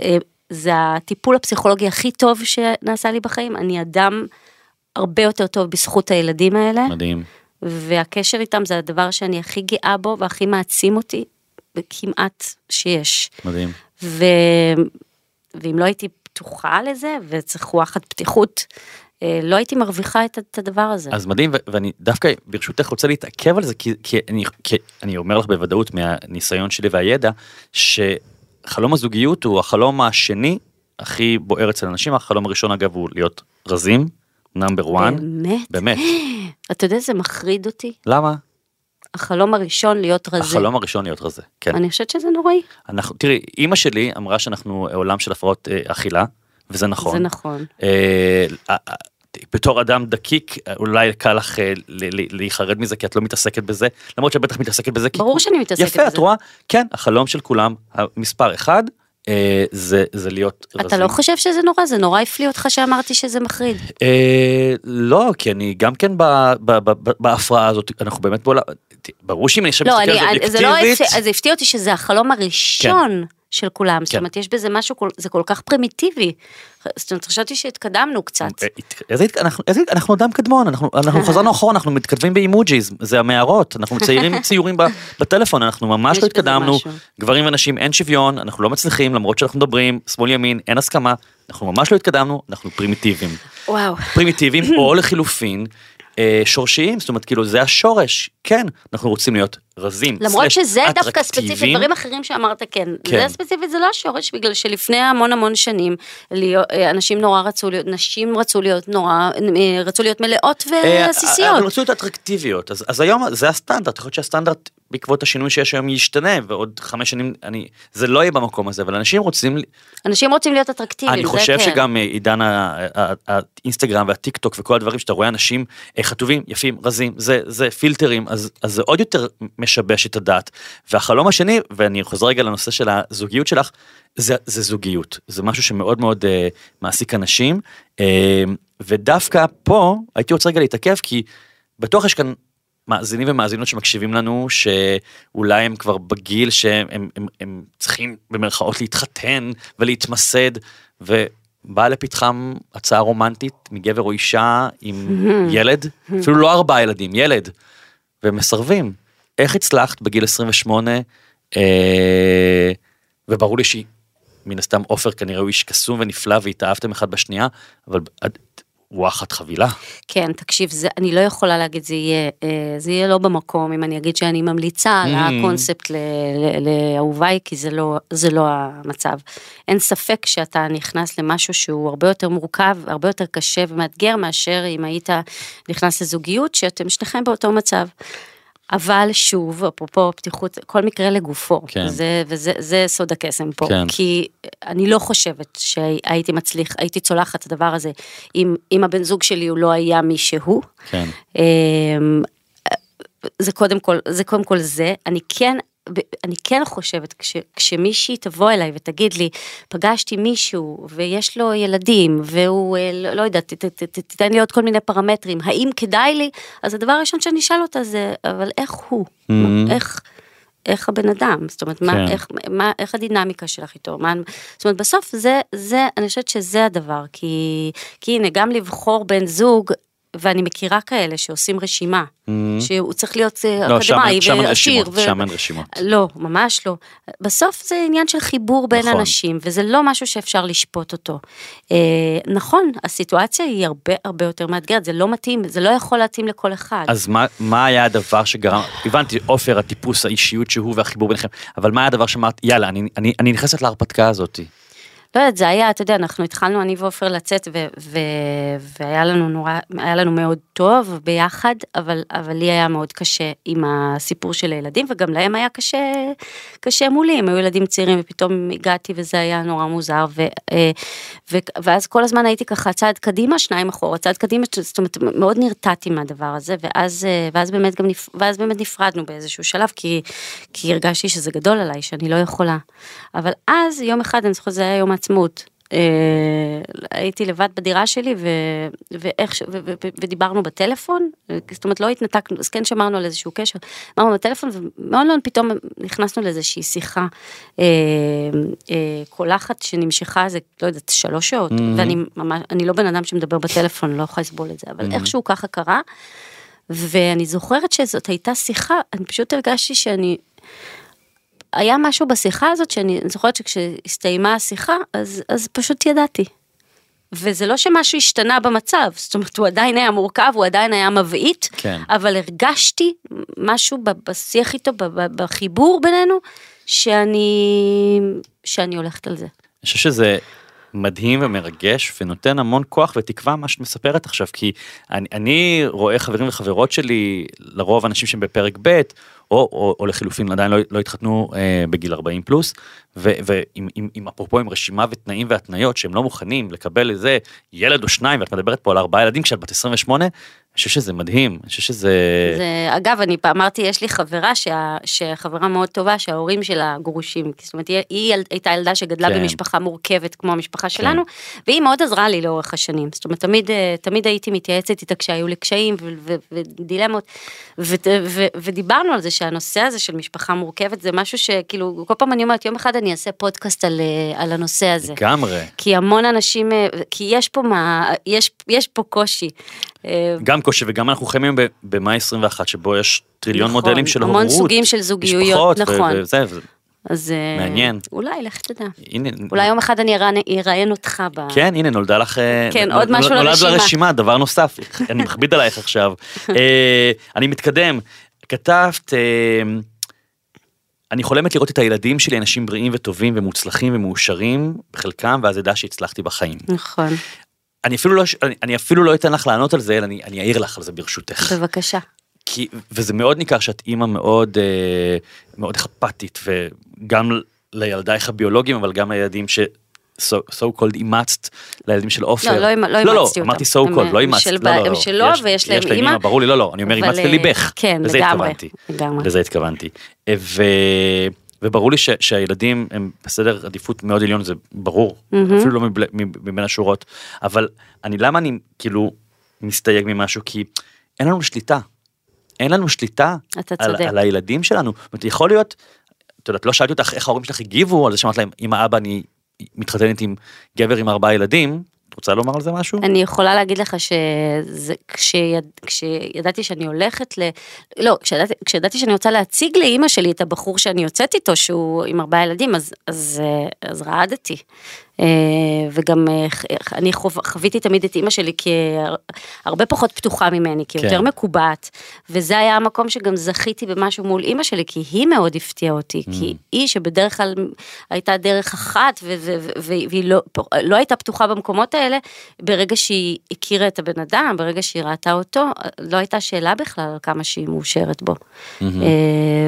אה, זה הטיפול הפסיכולוגי הכי טוב שנעשה לי בחיים, אני אדם הרבה יותר טוב בזכות הילדים האלה, מדהים. והקשר איתם זה הדבר שאני הכי גאה בו והכי מעצים אותי, כמעט שיש. מדהים. ו... ואם לא הייתי פתוחה לזה וצריך וואחד פתיחות, לא הייתי מרוויחה את, את הדבר הזה. אז מדהים, ו- ואני דווקא ברשותך רוצה להתעכב על זה, כי, כי, אני, כי אני אומר לך בוודאות מהניסיון שלי והידע, שחלום הזוגיות הוא החלום השני הכי בוער אצל אנשים, החלום הראשון אגב הוא להיות רזים, נאמבר 1. באמת? באמת. [gasps] אתה יודע, זה מחריד אותי. למה? החלום הראשון להיות רזה. החלום הראשון להיות רזה, כן. אני חושבת שזה נוראי. אנחנו, תראי, אימא שלי אמרה שאנחנו עולם של הפרעות אה, אכילה, וזה נכון. זה נכון. אה, אה, אה, בתור אדם דקיק, אולי קל לך אה, להיחרד מזה, כי את לא מתעסקת בזה, למרות שאת בטח מתעסקת בזה. כי- ברור שאני מתעסקת יפה, את בזה. רואה? כן, החלום של כולם, המספר אחד, אה, זה זה להיות רזים. אתה לא חושב שזה נורא? זה נורא הפליא אותך שאמרתי שזה מחריד. אה, לא, כי אני גם כן ב- ב- ב- ב- בהפרעה הזאת, אנחנו באמת בעולם, ברור שאם אני עכשיו לא, מסתכל על זה לא, אובייקטיבית, הפתיע- זה הפתיע אותי שזה החלום הראשון של כולם, זאת כן. אומרת, יש בזה משהו, זה כל כך פרימיטיבי. זאת אומרת, חשבתי שהתקדמנו קצת. אה, איזה אנחנו- איזה- אנחנו אדם קדמון, אנחנו אנחנו חזרנו אחורה, אנחנו מתכתבים באימוג'יז, זה המערות, אנחנו מציירים [laughs] ציורים בטלפון, אנחנו ממש לא התקדמנו. גברים ונשים אין שוויון, אנחנו לא מצליחים, למרות שאנחנו מדברים, שמאל ימין, אין הסכמה, אנחנו ממש לא התקדמנו, אנחנו פרימיטיביים. וואו. פרימיטיביים, [clears throat] או לחילופין, אה, שורשיים, זאת אומרת, כאילו, זה השורש, כן, אנחנו רוצים להיות רזים, למרות שזה דווקא ספציפית. דברים אחרים שאמרת כן. כן. זה ספציפית, זה לא השורש, בגלל שלפני המון המון שנים, להיות- אה, אנשים נורא רצו להיות, נשים רצו להיות נורא, אה, רצו להיות מלאות אה, ועסיסיות. אבל רצו להיות אטרקטיביות, אז, אז היום זה הסטנדרט, יכול להיות שהסטנדרט בעקבות השינוי שיש היום ישתנה, ועוד חמש שנים אני, זה לא יהיה במקום הזה, אבל אנשים רוצים, אנשים רוצים להיות אטרקטיביים, אני זה חושב כן. שגם אה, עידן האינסטגרם והטיק טוק וכל הדברים שאתה רואה אנשים אה, חטובים, יפים, רזים, זה, זה פילטרים, אז, אז זה עוד יותר משבש את הדעת. והחלום השני, ואני חוזר רגע לנושא של הזוגיות שלך, זה, זה זוגיות, זה משהו שמאוד מאוד אה, מעסיק אנשים, אה, ודווקא פה הייתי רוצה רגע להתעכב, כי בטוח יש כאן מאזינים ומאזינות שמקשיבים לנו, שאולי הם כבר בגיל שהם הם, הם, הם צריכים במרכאות להתחתן ולהתמסד, ובאה לפתחם הצעה רומנטית מגבר או אישה עם [laughs] ילד, אפילו לא ארבעה ילדים, ילד, והם מסרבים. איך הצלחת בגיל 28, אה, וברור לי שהיא, מן הסתם עופר כנראה הוא איש קסום ונפלא והתאהבתם אחד בשנייה, אבל את- וואחד חבילה. כן, תקשיב, זה, אני לא יכולה להגיד זה יהיה, אה, זה יהיה לא במקום אם אני אגיד שאני ממליצה על Mm. הקונספט לאהוביי, כי זה לא, זה לא המצב. אין ספק שאתה נכנס למשהו שהוא הרבה יותר מורכב, הרבה יותר קשה ומאתגר מאשר אם היית נכנס לזוגיות שאתם שניכם באותו מצב. אבל שוב, אפרופו פתיחות, כל מקרה לגופו, כן. זה, וזה זה סוד הקסם פה, כן. כי אני לא חושבת שהייתי מצליח, הייתי צולחת את הדבר הזה, אם, אם הבן זוג שלי הוא לא היה מי שהוא. כן. אמ, זה קודם כל, זה קודם כל זה, אני כן, אני כן חושבת, כש, כשמישהי תבוא אליי ותגיד לי, פגשתי מישהו ויש לו ילדים והוא, אה, לא, לא יודעת, ת- ת- ת- תיתן לי עוד כל מיני פרמטרים, האם כדאי לי? אז הדבר הראשון שאני אשאל אותה זה, אבל איך הוא? Mhm. איך? איך הבן אדם, זאת אומרת, מה, כן. איך, מה, איך הדינמיקה שלך איתו, מה, זאת אומרת, בסוף זה, זה, אני חושבת שזה הדבר, כי, כי הנה, גם לבחור בן זוג, ואני מכירה כאלה שעושים רשימה, שהוא צריך להיות אה, לא, אקדמאי ועשיר. רשימות, שם אין רשימות. לא, ממש לא. בסוף זה עניין של חיבור בין נכון. אנשים, וזה לא משהו שאפשר לשפוט אותו. אה, נכון, הסיטואציה היא הרבה הרבה יותר מאתגרת, זה לא מתאים, זה לא יכול להתאים לכל אחד. אז מה, מה היה הדבר שגרם, הבנתי, עופר, הטיפוס, האישיות שהוא והחיבור ביניכם, אבל מה היה הדבר שאמרת, יאללה, אני, אני, אני נכנסת להרפתקה הזאת. לא יודעת, זה היה, אתה יודע, אנחנו התחלנו, אני ועופר לצאת, ו- ו- והיה לנו נורא, היה לנו מאוד טוב ביחד, אבל, אבל לי היה מאוד קשה עם הסיפור של הילדים, וגם להם היה קשה, קשה מולי, הם היו ילדים צעירים, ופתאום הגעתי וזה היה נורא מוזר, ו, אה, ו, ואז כל הזמן הייתי ככה צעד קדימה, שניים אחורה, צעד קדימה, זאת אומרת, מאוד נרתעתי מהדבר הזה, ואז, אה, ואז באמת גם, נפ- ואז באמת נפרדנו באיזשהו שלב, כי, כי הרגשתי שזה גדול עליי, שאני לא יכולה. אבל אז, יום אחד, אני זוכרת, זה היה יום העצמאות. אה, הייתי לבד בדירה שלי ו, ואיך, ש- ו, ו, ו, ודיברנו בטלפון, זאת אומרת לא התנתקנו, אז כן שמרנו על איזשהו קשר, אמרנו בטלפון ומאוד מאוד פתאום נכנסנו לאיזושהי שיחה אה, אה, קולחת שנמשכה איזה, לא יודעת, שלוש שעות, mm-hmm. ואני ממש, אני לא בן אדם שמדבר בטלפון, לא יכולה לסבול את זה, אבל mm-hmm. איכשהו ככה קרה, ואני זוכרת שזאת הייתה שיחה, אני פשוט הרגשתי שאני, היה משהו בשיחה הזאת שאני אני זוכרת שכשהסתיימה השיחה, אז, אז פשוט ידעתי. וזה לא שמשהו השתנה במצב, זאת אומרת, הוא עדיין היה מורכב, הוא עדיין היה מבעית, כן. אבל הרגשתי משהו בשיח איתו, בחיבור בינינו, שאני, שאני הולכת על זה. אני חושב שזה מדהים ומרגש ונותן המון כוח ותקווה מה שאת מספרת עכשיו כי אני, אני רואה חברים וחברות שלי לרוב אנשים שהם בפרק ב' או, או, או לחילופין עדיין לא, לא התחתנו אה, בגיל 40 פלוס ועם עם, עם אפרופו עם רשימה ותנאים והתניות שהם לא מוכנים לקבל איזה ילד או שניים ואת מדברת פה על ארבעה ילדים כשאת בת 28 חושב שזה מדהים, אני חושב שזה... זה, אגב, אני אמרתי, יש לי חברה, שה, שחברה מאוד טובה, שההורים שלה גרושים. זאת אומרת, היא, היא הייתה ילדה שגדלה כן. במשפחה מורכבת כמו המשפחה שלנו, והיא מאוד עזרה לי לאורך השנים. זאת אומרת, תמיד, אה, תמיד הייתי מתייעצת איתה כשהיו לי קשיים ו- ו- ודילמות, ו- ו- ודיברנו על זה שהנושא הזה של משפחה מורכבת זה משהו שכאילו, כל פעם אני אומרת, יום אחד אני אעשה פודקאסט על, אה, על הנושא הזה. לגמרי. כי המון אנשים, אה, כי יש פה מה, יש, יש פה קושי. אה, גם קושי וגם אנחנו חיים היום ב- במאי 21 שבו יש טריליון נכון, מודלים של המון הורות. סוגים של זוגיות, נכון. וזה, ו- אז אה, מעניין. אולי, לך תדע. הנה, אולי יום אחד אני אראיין- אותך ב... כן, הנה נולדה לך, אה, כן, נול- עוד משהו נולד לרשימה. לרשימה, דבר נוסף, אני מכביד עלייך עכשיו. [laughs] אה, אני מתקדם, כתבת, אה, אני חולמת לראות את הילדים שלי אנשים בריאים וטובים ומוצלחים ומאושרים בחלקם, ואז אדע שהצלחתי בחיים. נכון, אני אפילו לא, אני, אני אפילו לא אתן לך לענות על זה, אלא אני, אני אעיר לך על זה ברשותך. בבקשה. כי, וזה מאוד ניכר שאת אימא מאוד, אה, מאוד אכפתית, וגם לילדייך הביולוגיים, אבל גם לילדים ש... so, so called אימצת לילדים של עופר. לא, לא אימ- לא לא, אימצתי אותם. אמרתי so called, לא אימצת. של לא, לא, הם לא. שלו יש- ויש להם יש להם אימא. אימא, ברור לי, לא, לא, אני אומר אימצת אה, לליבך. כן, לזה לגמרי, התכוונתי. לגמרי. לזה התכוונתי. ו... וברור לי ש, שהילדים הם בסדר עדיפות מאוד עליון, זה ברור, אפילו לא מבל, מבין השורות, אבל אני, למה אני כאילו מסתייג ממשהו? כי אין לנו שליטה. אין לנו שליטה על. על הילדים שלנו. זאת אומרת, יכול להיות, את יודעת, לא שאלתי אותך איך ההורים שלך הגיבו על זה שאמרת להם, אמא אבא אני מתחתנת עם גבר עם ארבעה ילדים, רוצה לומר על זה משהו? אני יכולה להגיד לך שזה כשיד, כשידעתי שאני הולכת ל... לא, כשידעתי שאני רוצה להציג לאימא שלי את הבחור שאני יוצאת איתו, שהוא עם ארבעה ילדים, אז, אז, אה, אז רעדתי. אה, וגם אה, ח- אני חוב, חוויתי תמיד את אימא שלי כהרבה פחות פתוחה ממני, כן. כיותר מקובעת, וזה היה המקום שגם זכיתי במשהו מול אימא שלי, כי היא מאוד הפתיעה אותי, Mm. כי היא שבדרך כלל הייתה דרך אחת, ו- ו- ו- והיא לא, לא הייתה פתוחה במקומות האלה, ברגע שהיא הכירה את הבן אדם, ברגע שהיא ראתה אותו, לא הייתה שאלה בכלל על כמה שהיא מאושרת בו. אה,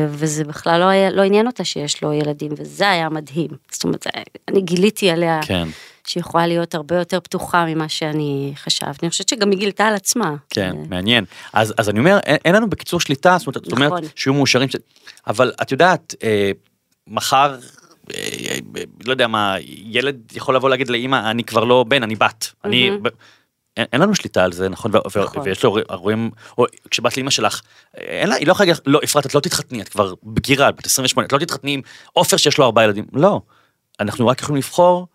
וזה בכלל לא, היה, לא עניין אותה שיש לו ילדים, וזה היה מדהים. זאת אומרת, אני גיליתי עליה כן. שהיא יכולה להיות הרבה יותר פתוחה ממה שאני חשבתי. אני חושבת שגם היא גילתה על עצמה. כן, אה, מעניין. אז, אז אני אומר, אין, אין לנו בקיצור שליטה, זאת אומרת, זאת אומרת נכון. שיהיו מאושרים, ש... אבל את יודעת, אה, מחר, אה, אה, לא יודע מה, ילד יכול לבוא להגיד לאמא, אני כבר לא בן, אני בת. אני... אין, אין לנו שליטה על זה, נכון? ו- ו- נכון. ויש לו רואים, או כשבת לאמא שלך, אין לה, היא לא יכולה להגיד, לא, אפרת, את לא תתחתני, את כבר בגירה, בת 28, את לא תתחתני עם עופר שיש לו ארבעה ילדים. לא. אנחנו רק יכולים לבחור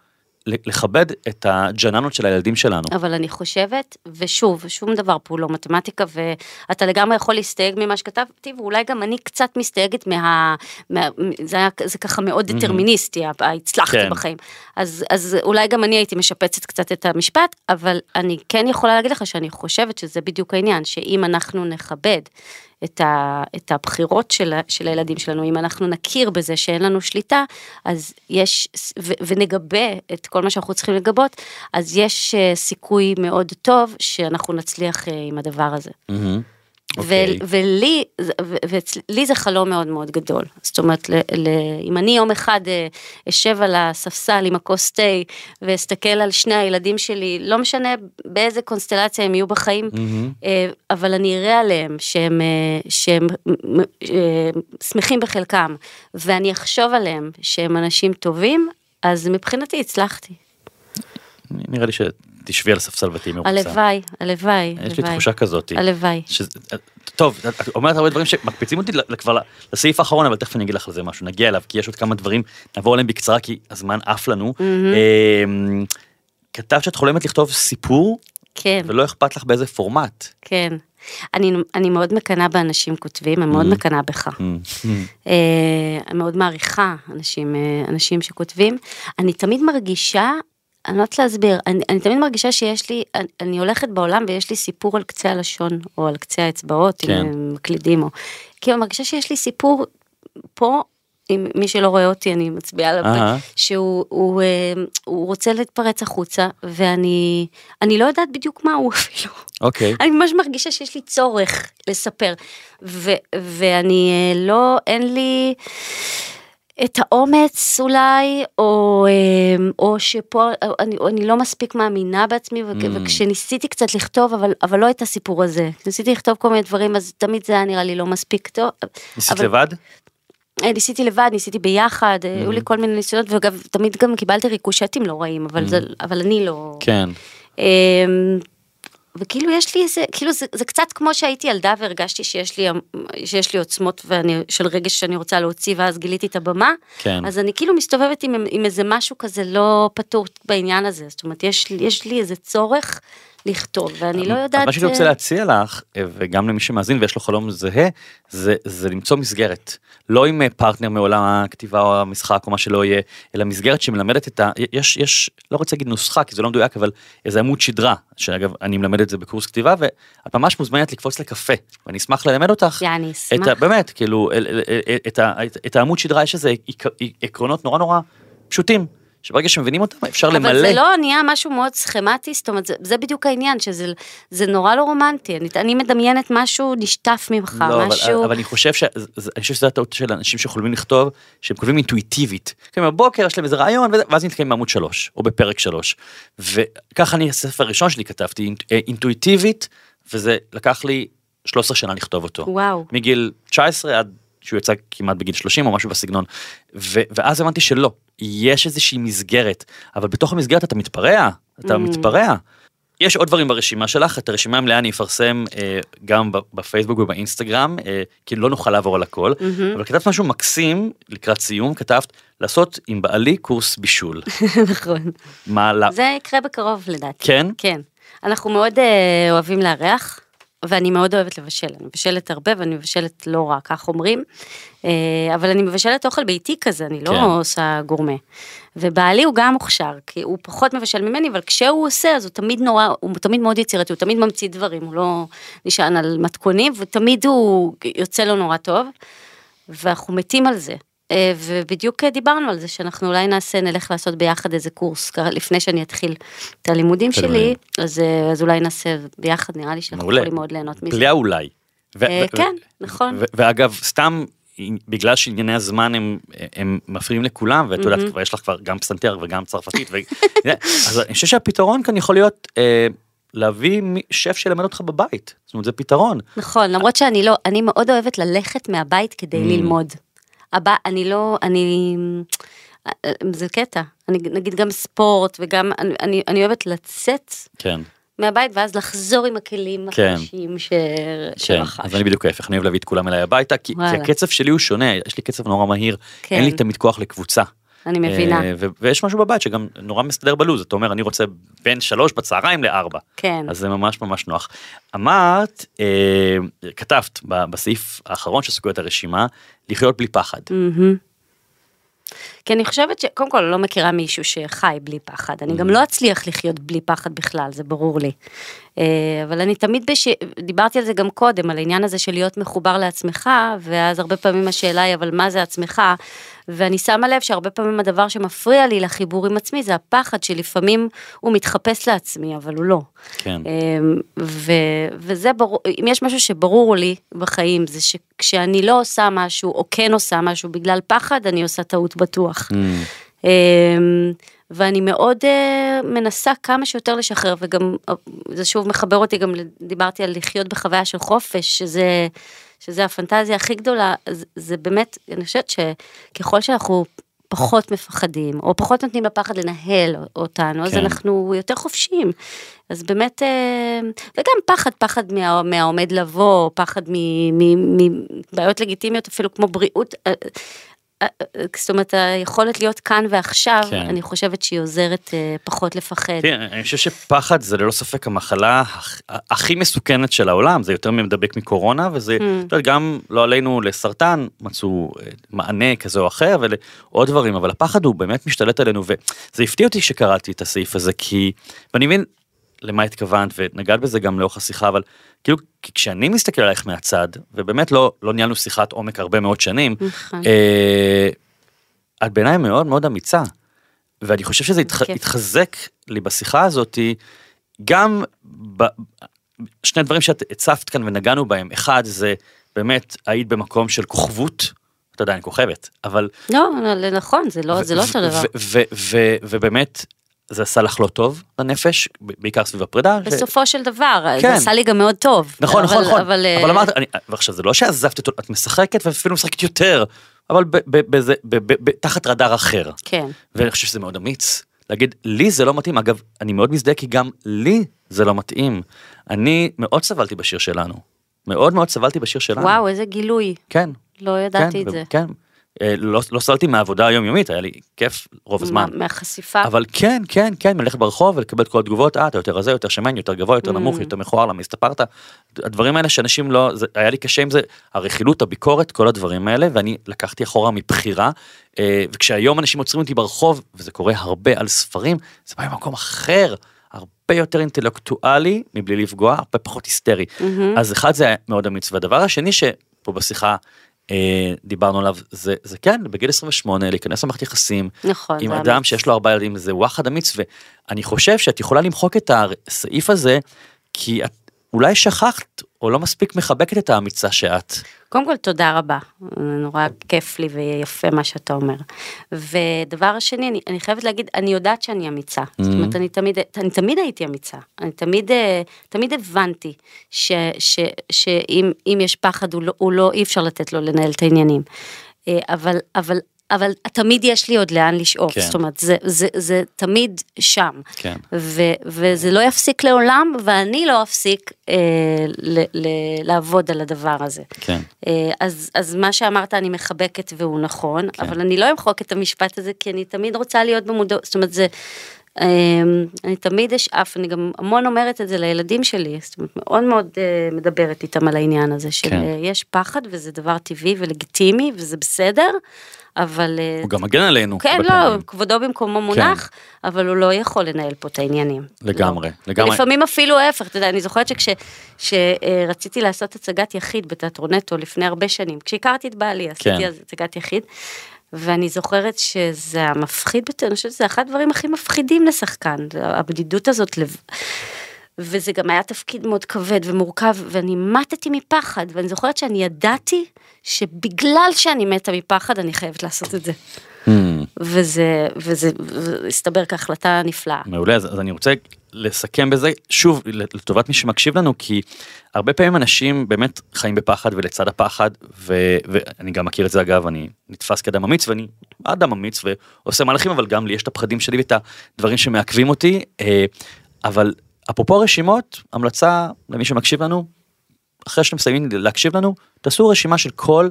לכבד את הג'ננות של הילדים שלנו. אבל אני חושבת, ושוב, שום דבר פה לא מתמטיקה, ואתה לגמרי יכול להסתייג ממה שכתבתי, ואולי גם אני קצת מסתייגת מה... מה זה, היה, זה ככה מאוד דטרמיניסטי, הצלחתי כן. בחיים. אז, אז אולי גם אני הייתי משפצת קצת את המשפט, אבל אני כן יכולה להגיד לך שאני חושבת שזה בדיוק העניין, שאם אנחנו נכבד את, ה, את הבחירות של, של הילדים שלנו, אם אנחנו נכיר בזה שאין לנו שליטה, אז יש, ו, ונגבה את כל מה שאנחנו צריכים לגבות, אז יש אה, סיכוי מאוד טוב שאנחנו נצליח אה, עם הדבר הזה. מהמם. ו- אוקיי. ולי, ולי זה חלום מאוד מאוד גדול. זאת אומרת, ל- ל- אם אני יום אחד אה, אשב על הספסל עם הכוס תה ואסתכל על שני הילדים שלי, לא משנה באיזה קונסטלציה הם יהיו בחיים. אה, אבל אני אראה עליהם שהם, אה, שהם אה, שמחים בחלקם, ואני אחשוב עליהם שהם אנשים טובים, אז מבחינתי הצלחתי. נראה לי שתשבי על הספסל ותהיי מרוצה. הלוואי, הלוואי, יש לי. תחושה כזאת. הלוואי. טוב, את אומרת הרבה דברים שמקפיצים אותי כבר לסעיף האחרון, אבל תכף אני אגיד לך על זה משהו, נגיע אליו, כי יש עוד כמה דברים, נעבור עליהם בקצרה, כי הזמן עף לנו. אמ, כתבת שאת חולמת לכתוב סיפור, כן. ולא אכפת לך באיזה פורמט. כן. אני, אני מאוד מקנאה באנשים כותבים, אני מאוד מקנאה בך. אה, אני מאוד מעריכה אנשים, אה, אנשים שכותבים. אני תמיד מרגישה, אני לא יודעת להסביר, אני, אני תמיד מרגישה שיש לי, אני, אני הולכת בעולם ויש לי סיפור על קצה הלשון, או על קצה האצבעות, כן. אם הם מקלידים, או... כאילו, אני מרגישה שיש לי סיפור פה. אם מי שלא רואה אותי אני מצביעה עליו. שהוא הוא, אה, הוא רוצה להתפרץ החוצה ואני אני לא יודעת בדיוק מה הוא [laughs] אפילו. אוקיי. אני ממש מרגישה שיש לי צורך לספר, ו, ואני אה, לא, אין לי, את האומץ אולי, או, אה, או שפה אני, אני לא מספיק מאמינה בעצמי, Mm. וכשניסיתי קצת לכתוב, אבל, אבל לא את הסיפור הזה. ניסיתי לכתוב כל מיני דברים, אז תמיד זה היה נראה לי לא מספיק טוב. ניסית אבל- לבד? אה, ניסיתי לבד, ניסיתי ביחד, אה, היו Mm-hmm. לי כל מיני ניסיונות, וגם תמיד גם קיבלתי ריקושטים לא רעים, אבל, זה, אבל אני לא... Mm-hmm. כן. וכאילו יש לי איזה, כאילו זה, זה קצת כמו שהייתי ילדה והרגשתי שיש לי, שיש לי עוצמות ואני, של רגש שאני רוצה להוציא ואז גיליתי את הבמה, כן. אז אני כאילו מסתובבת עם, עם איזה משהו כזה לא פתור בעניין הזה, זאת אומרת יש, יש לי איזה צורך לכתוב ואני לא יודעת... מה שאני רוצה אה, להציע לך, אה, וגם למי שמאזין ויש לו חלום זהה, זה, זה למצוא מסגרת. לא עם אה, פרטנר מעולם הכתיבה או המשחק או מה שלא יהיה, אלא מסגרת שמלמדת את ה... יש, יש, לא רוצה להגיד נוסחה, כי זה לא מדויק, אבל איזה עמוד שדרה, שאגב, אני מלמד את זה בקורס כתיבה, ואת ממש מוזמנת לקפוץ לקפה, ואני אשמח ללמד אותך. את אשמח. ה, באמת, כאילו, את, ה, את, את העמוד שדרה יש איזה עק- עקרונות נורא נורא פשוטים, שברגע שמבינים אותם אפשר למלא. אבל זה לא נהיה משהו מאוד סכמטי, זאת אומרת, זה, זה בדיוק העניין, שזה זה נורא לא רומנטי, אני, אני מדמיינת משהו נשטף ממך, לא, משהו... אבל, אבל אני חושב ש... אני חושב שזו הטעות של אנשים שחולמים לכתוב, שהם כותבים אינטואיטיבית. כן, בבוקר יש להם איזה רעיון, ואז נתקעים בעמוד שלוש, או בפרק שלוש. וככה אני, הספר הראשון שלי כתבתי, אה, אינטואיטיבית, וזה לקח לי 13 שנה לכתוב אותו. וואו. מגיל 19 עד שהוא יצא כמעט בגיל 30 או משהו בסגנון. ו- ואז הבנתי שלא, יש איזושהי מסגרת, אבל בתוך המסגרת אתה מתפרע, אתה Mm. מתפרע. יש עוד דברים ברשימה שלך, את הרשימה המלאה אני אפרסם אה, גם בפייסבוק ובאינסטגרם, אה, כי לא נוכל לעבור על הכל, מהמם. אבל כתבת משהו מקסים לקראת סיום, כתבת לעשות עם בעלי קורס בישול. [laughs] נכון. מה, זה יקרה בקרוב לדעתי. כן? כן. אנחנו מאוד אה, אוהבים לארח, ואני מאוד אוהבת לבשל. אני מבשלת הרבה ואני מבשלת לא רע, כך אומרים. אה, אבל אני מבשלת אוכל ביתי כזה, אני לא כן. עושה גורמה. ובעלי הוא גם מוכשר, כי הוא פחות מבשל ממני, אבל כשהוא עושה, אז הוא תמיד נורא, הוא תמיד מאוד יצירתי, הוא תמיד ממציא דברים, הוא לא נשען על מתכונים, ותמיד הוא יוצא לו נורא טוב, ואנחנו מתים על זה. אה, ובדיוק דיברנו על זה שאנחנו אולי נעשה, נלך לעשות ביחד איזה קורס, לפני שאני אתחיל את הלימודים. שלי, אז, אה, אז אולי נעשה ביחד, נראה לי שאנחנו. יכולים מאוד ליהנות מזה. בלי האולי. ו- אה, ו- כן, נכון. ואגב, סתם, בגלל שענייני הזמן הם, הם מפריעים לכולם, ואת יודעת, כבר יש לך כבר גם פסנתר וגם צרפתית, ו... [laughs] אז אני חושב שהפתרון כאן יכול להיות אה, להביא שף שילמד אותך בבית. זאת אומרת, זה פתרון. נכון, למרות שאני לא, אני מאוד אוהבת ללכת מהבית כדי Mm. ללמוד. הבא, אני לא, אני, זה קטע, אני נגיד גם ספורט וגם, אני, אני, אני אוהבת לצאת כן, מהבית ואז לחזור עם הכלים כן. החדשים ש... כן. שרכשתי. אז אני בדיוק ההפך, אני אוהב להביא את כולם אליי הביתה, כי, כי. הקצב שלי הוא שונה, יש לי קצב נורא מהיר, כן. אין לי תמיד כוח לקבוצה. אני מבינה, אה, ו- ויש משהו בבית שגם נורא מסתדר בלו"ז, אתה אומר, אני רוצה בין שלוש בצהריים לארבע. כן. אז זה ממש ממש נוח. אמרת, אה, כתבת בסעיף האחרון של סוגיות הרשימה, לחיות בלי פחד. מהמם. כי אני חושבת שקודם כל לא מכירה מישהו שחי בלי פחד, אני. גם לא אצליח לחיות בלי פחד בכלל, זה ברור לי. אה, אבל אני תמיד, בש... דיברתי על זה גם קודם, על העניין הזה של להיות מחובר לעצמך, ואז הרבה פעמים השאלה היא, אבל מה זה עצמך? ואני שמה לב שהרבה פעמים הדבר שמפריע לי לחיבור עם עצמי זה הפחד שלפעמים הוא מתחפש לעצמי, אבל הוא לא. כן. אמ, ו, וזה ברור, אם יש משהו שברור לי בחיים, זה שכשאני לא עושה משהו, או כן עושה משהו בגלל פחד, אני עושה טעות בטוח. Mm, אמ, ואני מאוד אה, מנסה כמה שיותר לשחרר, וגם אה, זה שוב מחבר אותי, גם דיברתי על לחיות בחוויה של חופש, שזה, שזה הפנטזיה הכי גדולה, זה, זה באמת, אני חושבת שככל שאנחנו פחות מפחדים, או פחות נותנים לפחד לנהל אותנו, אז כן. אנחנו יותר חופשיים. אז באמת, אה, וגם פחד, פחד מה, מהעומד לבוא, פחד מבעיות לגיטימיות, אפילו כמו בריאות. זאת אומרת, היכולת להיות כאן ועכשיו, כן. אני חושבת שהיא עוזרת אה, פחות לפחד. תראה, אני חושב שפחד זה ללא ספק המחלה הכ- הכי מסוכנת של העולם, זה יותר מדבק מקורונה, וזה, Mm. יודע, גם לא עלינו לסרטן מצאו אה, מענה כזה או אחר ולעוד דברים, אבל הפחד הוא באמת משתלט עלינו, וזה הפתיע אותי שקראתי את הסעיף הזה, כי, ואני מבין למה התכוונת, ונגעת בזה גם לאורך השיחה, אבל כאילו, כשאני מסתכל עלייך מהצד, ובאמת לא, לא ניהלנו שיחת עומק הרבה מאוד שנים, נכון. אה, את בעיניי מאוד מאוד אמיצה. ואני חושב שזה התח... התחזק לי בשיחה הזאתי, גם ב... שני דברים שאת הצפת כאן ונגענו בהם, אחד זה באמת היית במקום של כוכבות, את אני כוכבת, אבל... לא, לא, נכון, זה לא, זה לא אותו דבר. ובאמת, זה עשה לך לא טוב לנפש, בעיקר סביב הפרידה. ש- בסופו של דבר, כן. זה עשה לי גם מאוד טוב. נכון, נכון, אבל- נכון. אבל, אה, אבל אמרת, אני- ועכשיו זה לא שעזבת אותו, את משחקת ואפילו משחקת יותר, אבל ב- ב- בזה- ב- ב- ב- תחת רדאר אחר. כן, ואני חושב שזה מאוד אמיץ. להגיד, לי זה לא מתאים. אגב, אני מאוד מזדהה כי גם לי זה לא מתאים. אני מאוד סבלתי בשיר שלנו. מאוד מאוד סבלתי בשיר שלנו. וואו, איזה גילוי, כן. לא ידעתי כן, את זה. כן. אה, לא, לא סבלתי מהעבודה היומיומית, היה לי כיף רוב הזמן. מה- מהחשיפה. אבל כן, כן, כן, מלכת ברחוב ולקבל את כל התגובות, אה, אתה יותר רזה, יותר שמן, יותר גבוה, יותר נמוך, Mm. יותר מכוער, למה הסתפרת? הדברים האלה שאנשים לא, זה, היה לי קשה עם זה, הרכילות, הביקורת, כל הדברים האלה, ואני לקחתי אחורה מבחירה, אה, וכשהיום אנשים עוצרים אותי ברחוב, וזה קורה הרבה על ספרים, זה בא ממקום אחר, הרבה יותר אינטלקטואלי, מבלי לפגוע, הרבה פחות היסטרי. מהמם. אז אחד זה מאוד אמיץ, והדבר השני שפה בשיחה, דיברנו עליו, זה, זה כן, בגיל 28, להיכנס למערכת יחסים, נכון, עם אדם אמיץ. שיש לו ארבעה ילדים זה וואחד אמיץ ואני חושב שאת יכולה למחוק את הסעיף הזה כי את אולי שכחת או לא מספיק מחבקת את האמיצה שאת. קודם כל, תודה רבה. נורא כיף לי ויפה מה שאתה אומר. ודבר שני, אני, אני חייבת להגיד, אני יודעת שאני אמיצה. זאת אומרת, אני תמיד, אני תמיד הייתי אמיצה. אני תמיד, אה, תמיד הבנתי ש, ש, שאם אם יש פחד, הוא לא, הוא לא, אי אפשר לתת לו לנהל את העניינים. אה, אבל, אבל, אבל תמיד יש לי עוד לאן לשאוף. כן. זאת אומרת, זה, זה, זה תמיד שם. כן. ו, וזה לא יפסיק לעולם, ואני לא אפסיק אה, ל, ל, לעבוד על הדבר הזה. כן. אה, אז, אז מה שאמרת אני מחבקת והוא נכון, כן. אבל אני לא אמחוק את המשפט הזה, כי אני תמיד רוצה להיות במודעות, זאת אומרת זה, אה, אני תמיד אשאף, אני גם המון אומרת את זה לילדים שלי, זאת אומרת מאוד מאוד אה, מדברת איתם על העניין הזה, של כן. אה, פחד וזה דבר טבעי ולגיטימי וזה בסדר, אבל... אה, הוא גם מגן עלינו. כן, לא, פעמים. כבודו במקומו מונח, אבל הוא לא יכול לנהל פה את העניינים. לגמרי, לא. לגמרי. לפעמים אפילו ההפך, אתה יודע, אני זוכרת שכשרציתי לעשות הצגת יחיד בתיאטרון נטו לפני הרבה שנים, כשהכרתי את בעלי, כן. עשיתי אז הצגת יחיד, ואני זוכרת שזה המפחיד ביותר, אני חושבת שזה אחד הדברים הכי מפחידים לשחקן, הבדידות הזאת. לב... וזה גם היה תפקיד מאוד כבד ומורכב, ואני מתתי מפחד, ואני זוכרת שאני ידעתי שבגלל שאני מתה מפחד, אני חייבת לעשות את זה. וזה, וזה, וזה הסתבר כהחלטה נפלאה. מעולה, אז, אז אני רוצה לסכם בזה, שוב, לטובת מי שמקשיב לנו, כי הרבה פעמים אנשים באמת חיים בפחד ולצד הפחד, ו, ואני גם מכיר את זה אגב, אני נתפס כאדם אמיץ ואני אדם אמיץ ועושה מהלכים, אבל גם לי יש את הפחדים שלי ואת הדברים שמעכבים אותי, אה, אבל אפרופו רשימות, המלצה למי שמקשיב לנו, אחרי שאתם מסיימים להקשיב לנו, תעשו רשימה של כל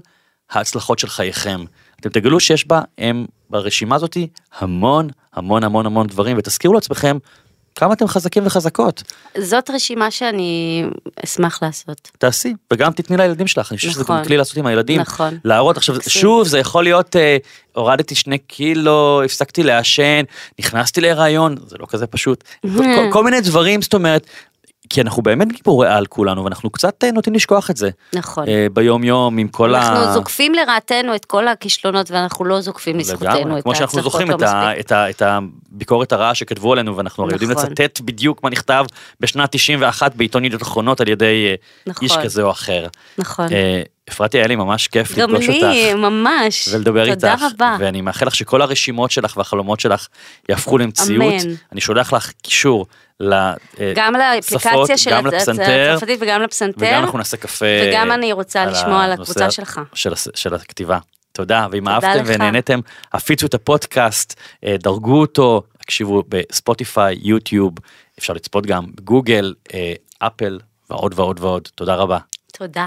ההצלחות של חייכם. אתם תגלו שיש בה, הם, ברשימה הזאתי, המון המון המון המון דברים, ותזכירו לעצמכם כמה אתם חזקים וחזקות. זאת רשימה שאני אשמח לעשות. תעשי, וגם תתני לילדים שלך, אני חושב שזה נכון. גם כלי לעשות עם הילדים. נכון. להראות, עכשיו, מקסים. שוב, זה יכול להיות, אה, הורדתי שני קילו, הפסקתי לעשן, נכנסתי להיריון, זה לא כזה פשוט. [laughs] כל, כל מיני דברים, זאת אומרת, כי אנחנו באמת גיבורי על כולנו, ואנחנו קצת אה, נוטים לשכוח את זה. נכון. אה, ביום יום עם כל ה... אנחנו זוקפים לרעתנו את כל הכישלונות ואנחנו לא זוקפים לזכותנו את כמו שאנחנו ההצלחות זוכרים לא את, ה. את, ה, את הביקורת הרעה שכתבו עלינו ואנחנו הרי יודעים נכון. לצטט בדיוק מה נכתב בשנת 91 בעיתון ידיעות אחרונות על ידי אה, נכון. איש כזה או אחר. נכון. אה, אפרתי היה לי ממש כיף גם לפגוש אותך. לי, ממש. ולדבר איתך, תודה רבה. ואני מאחל לך שכל הרשימות שלך והחלומות שלך יהפכו למציאות. אמן. אני שולח לך קישור גם לאפליקציה לשפות, של גם הצ- לפסנתר, הצרפתית וגם לפסנתר. וגם אנחנו נעשה קפה. וגם אני רוצה לשמוע על הקבוצה שלך. של, של הכתיבה. תודה, ואם תודה אהבתם לך. ונהנתם, הפיצו את הפודקאסט, אה, דרגו אותו, הקשיבו בספוטיפיי, יוטיוב, אפשר לצפות גם בגוגל, אה, אפל ועוד ועוד ועוד. תודה רבה. תודה.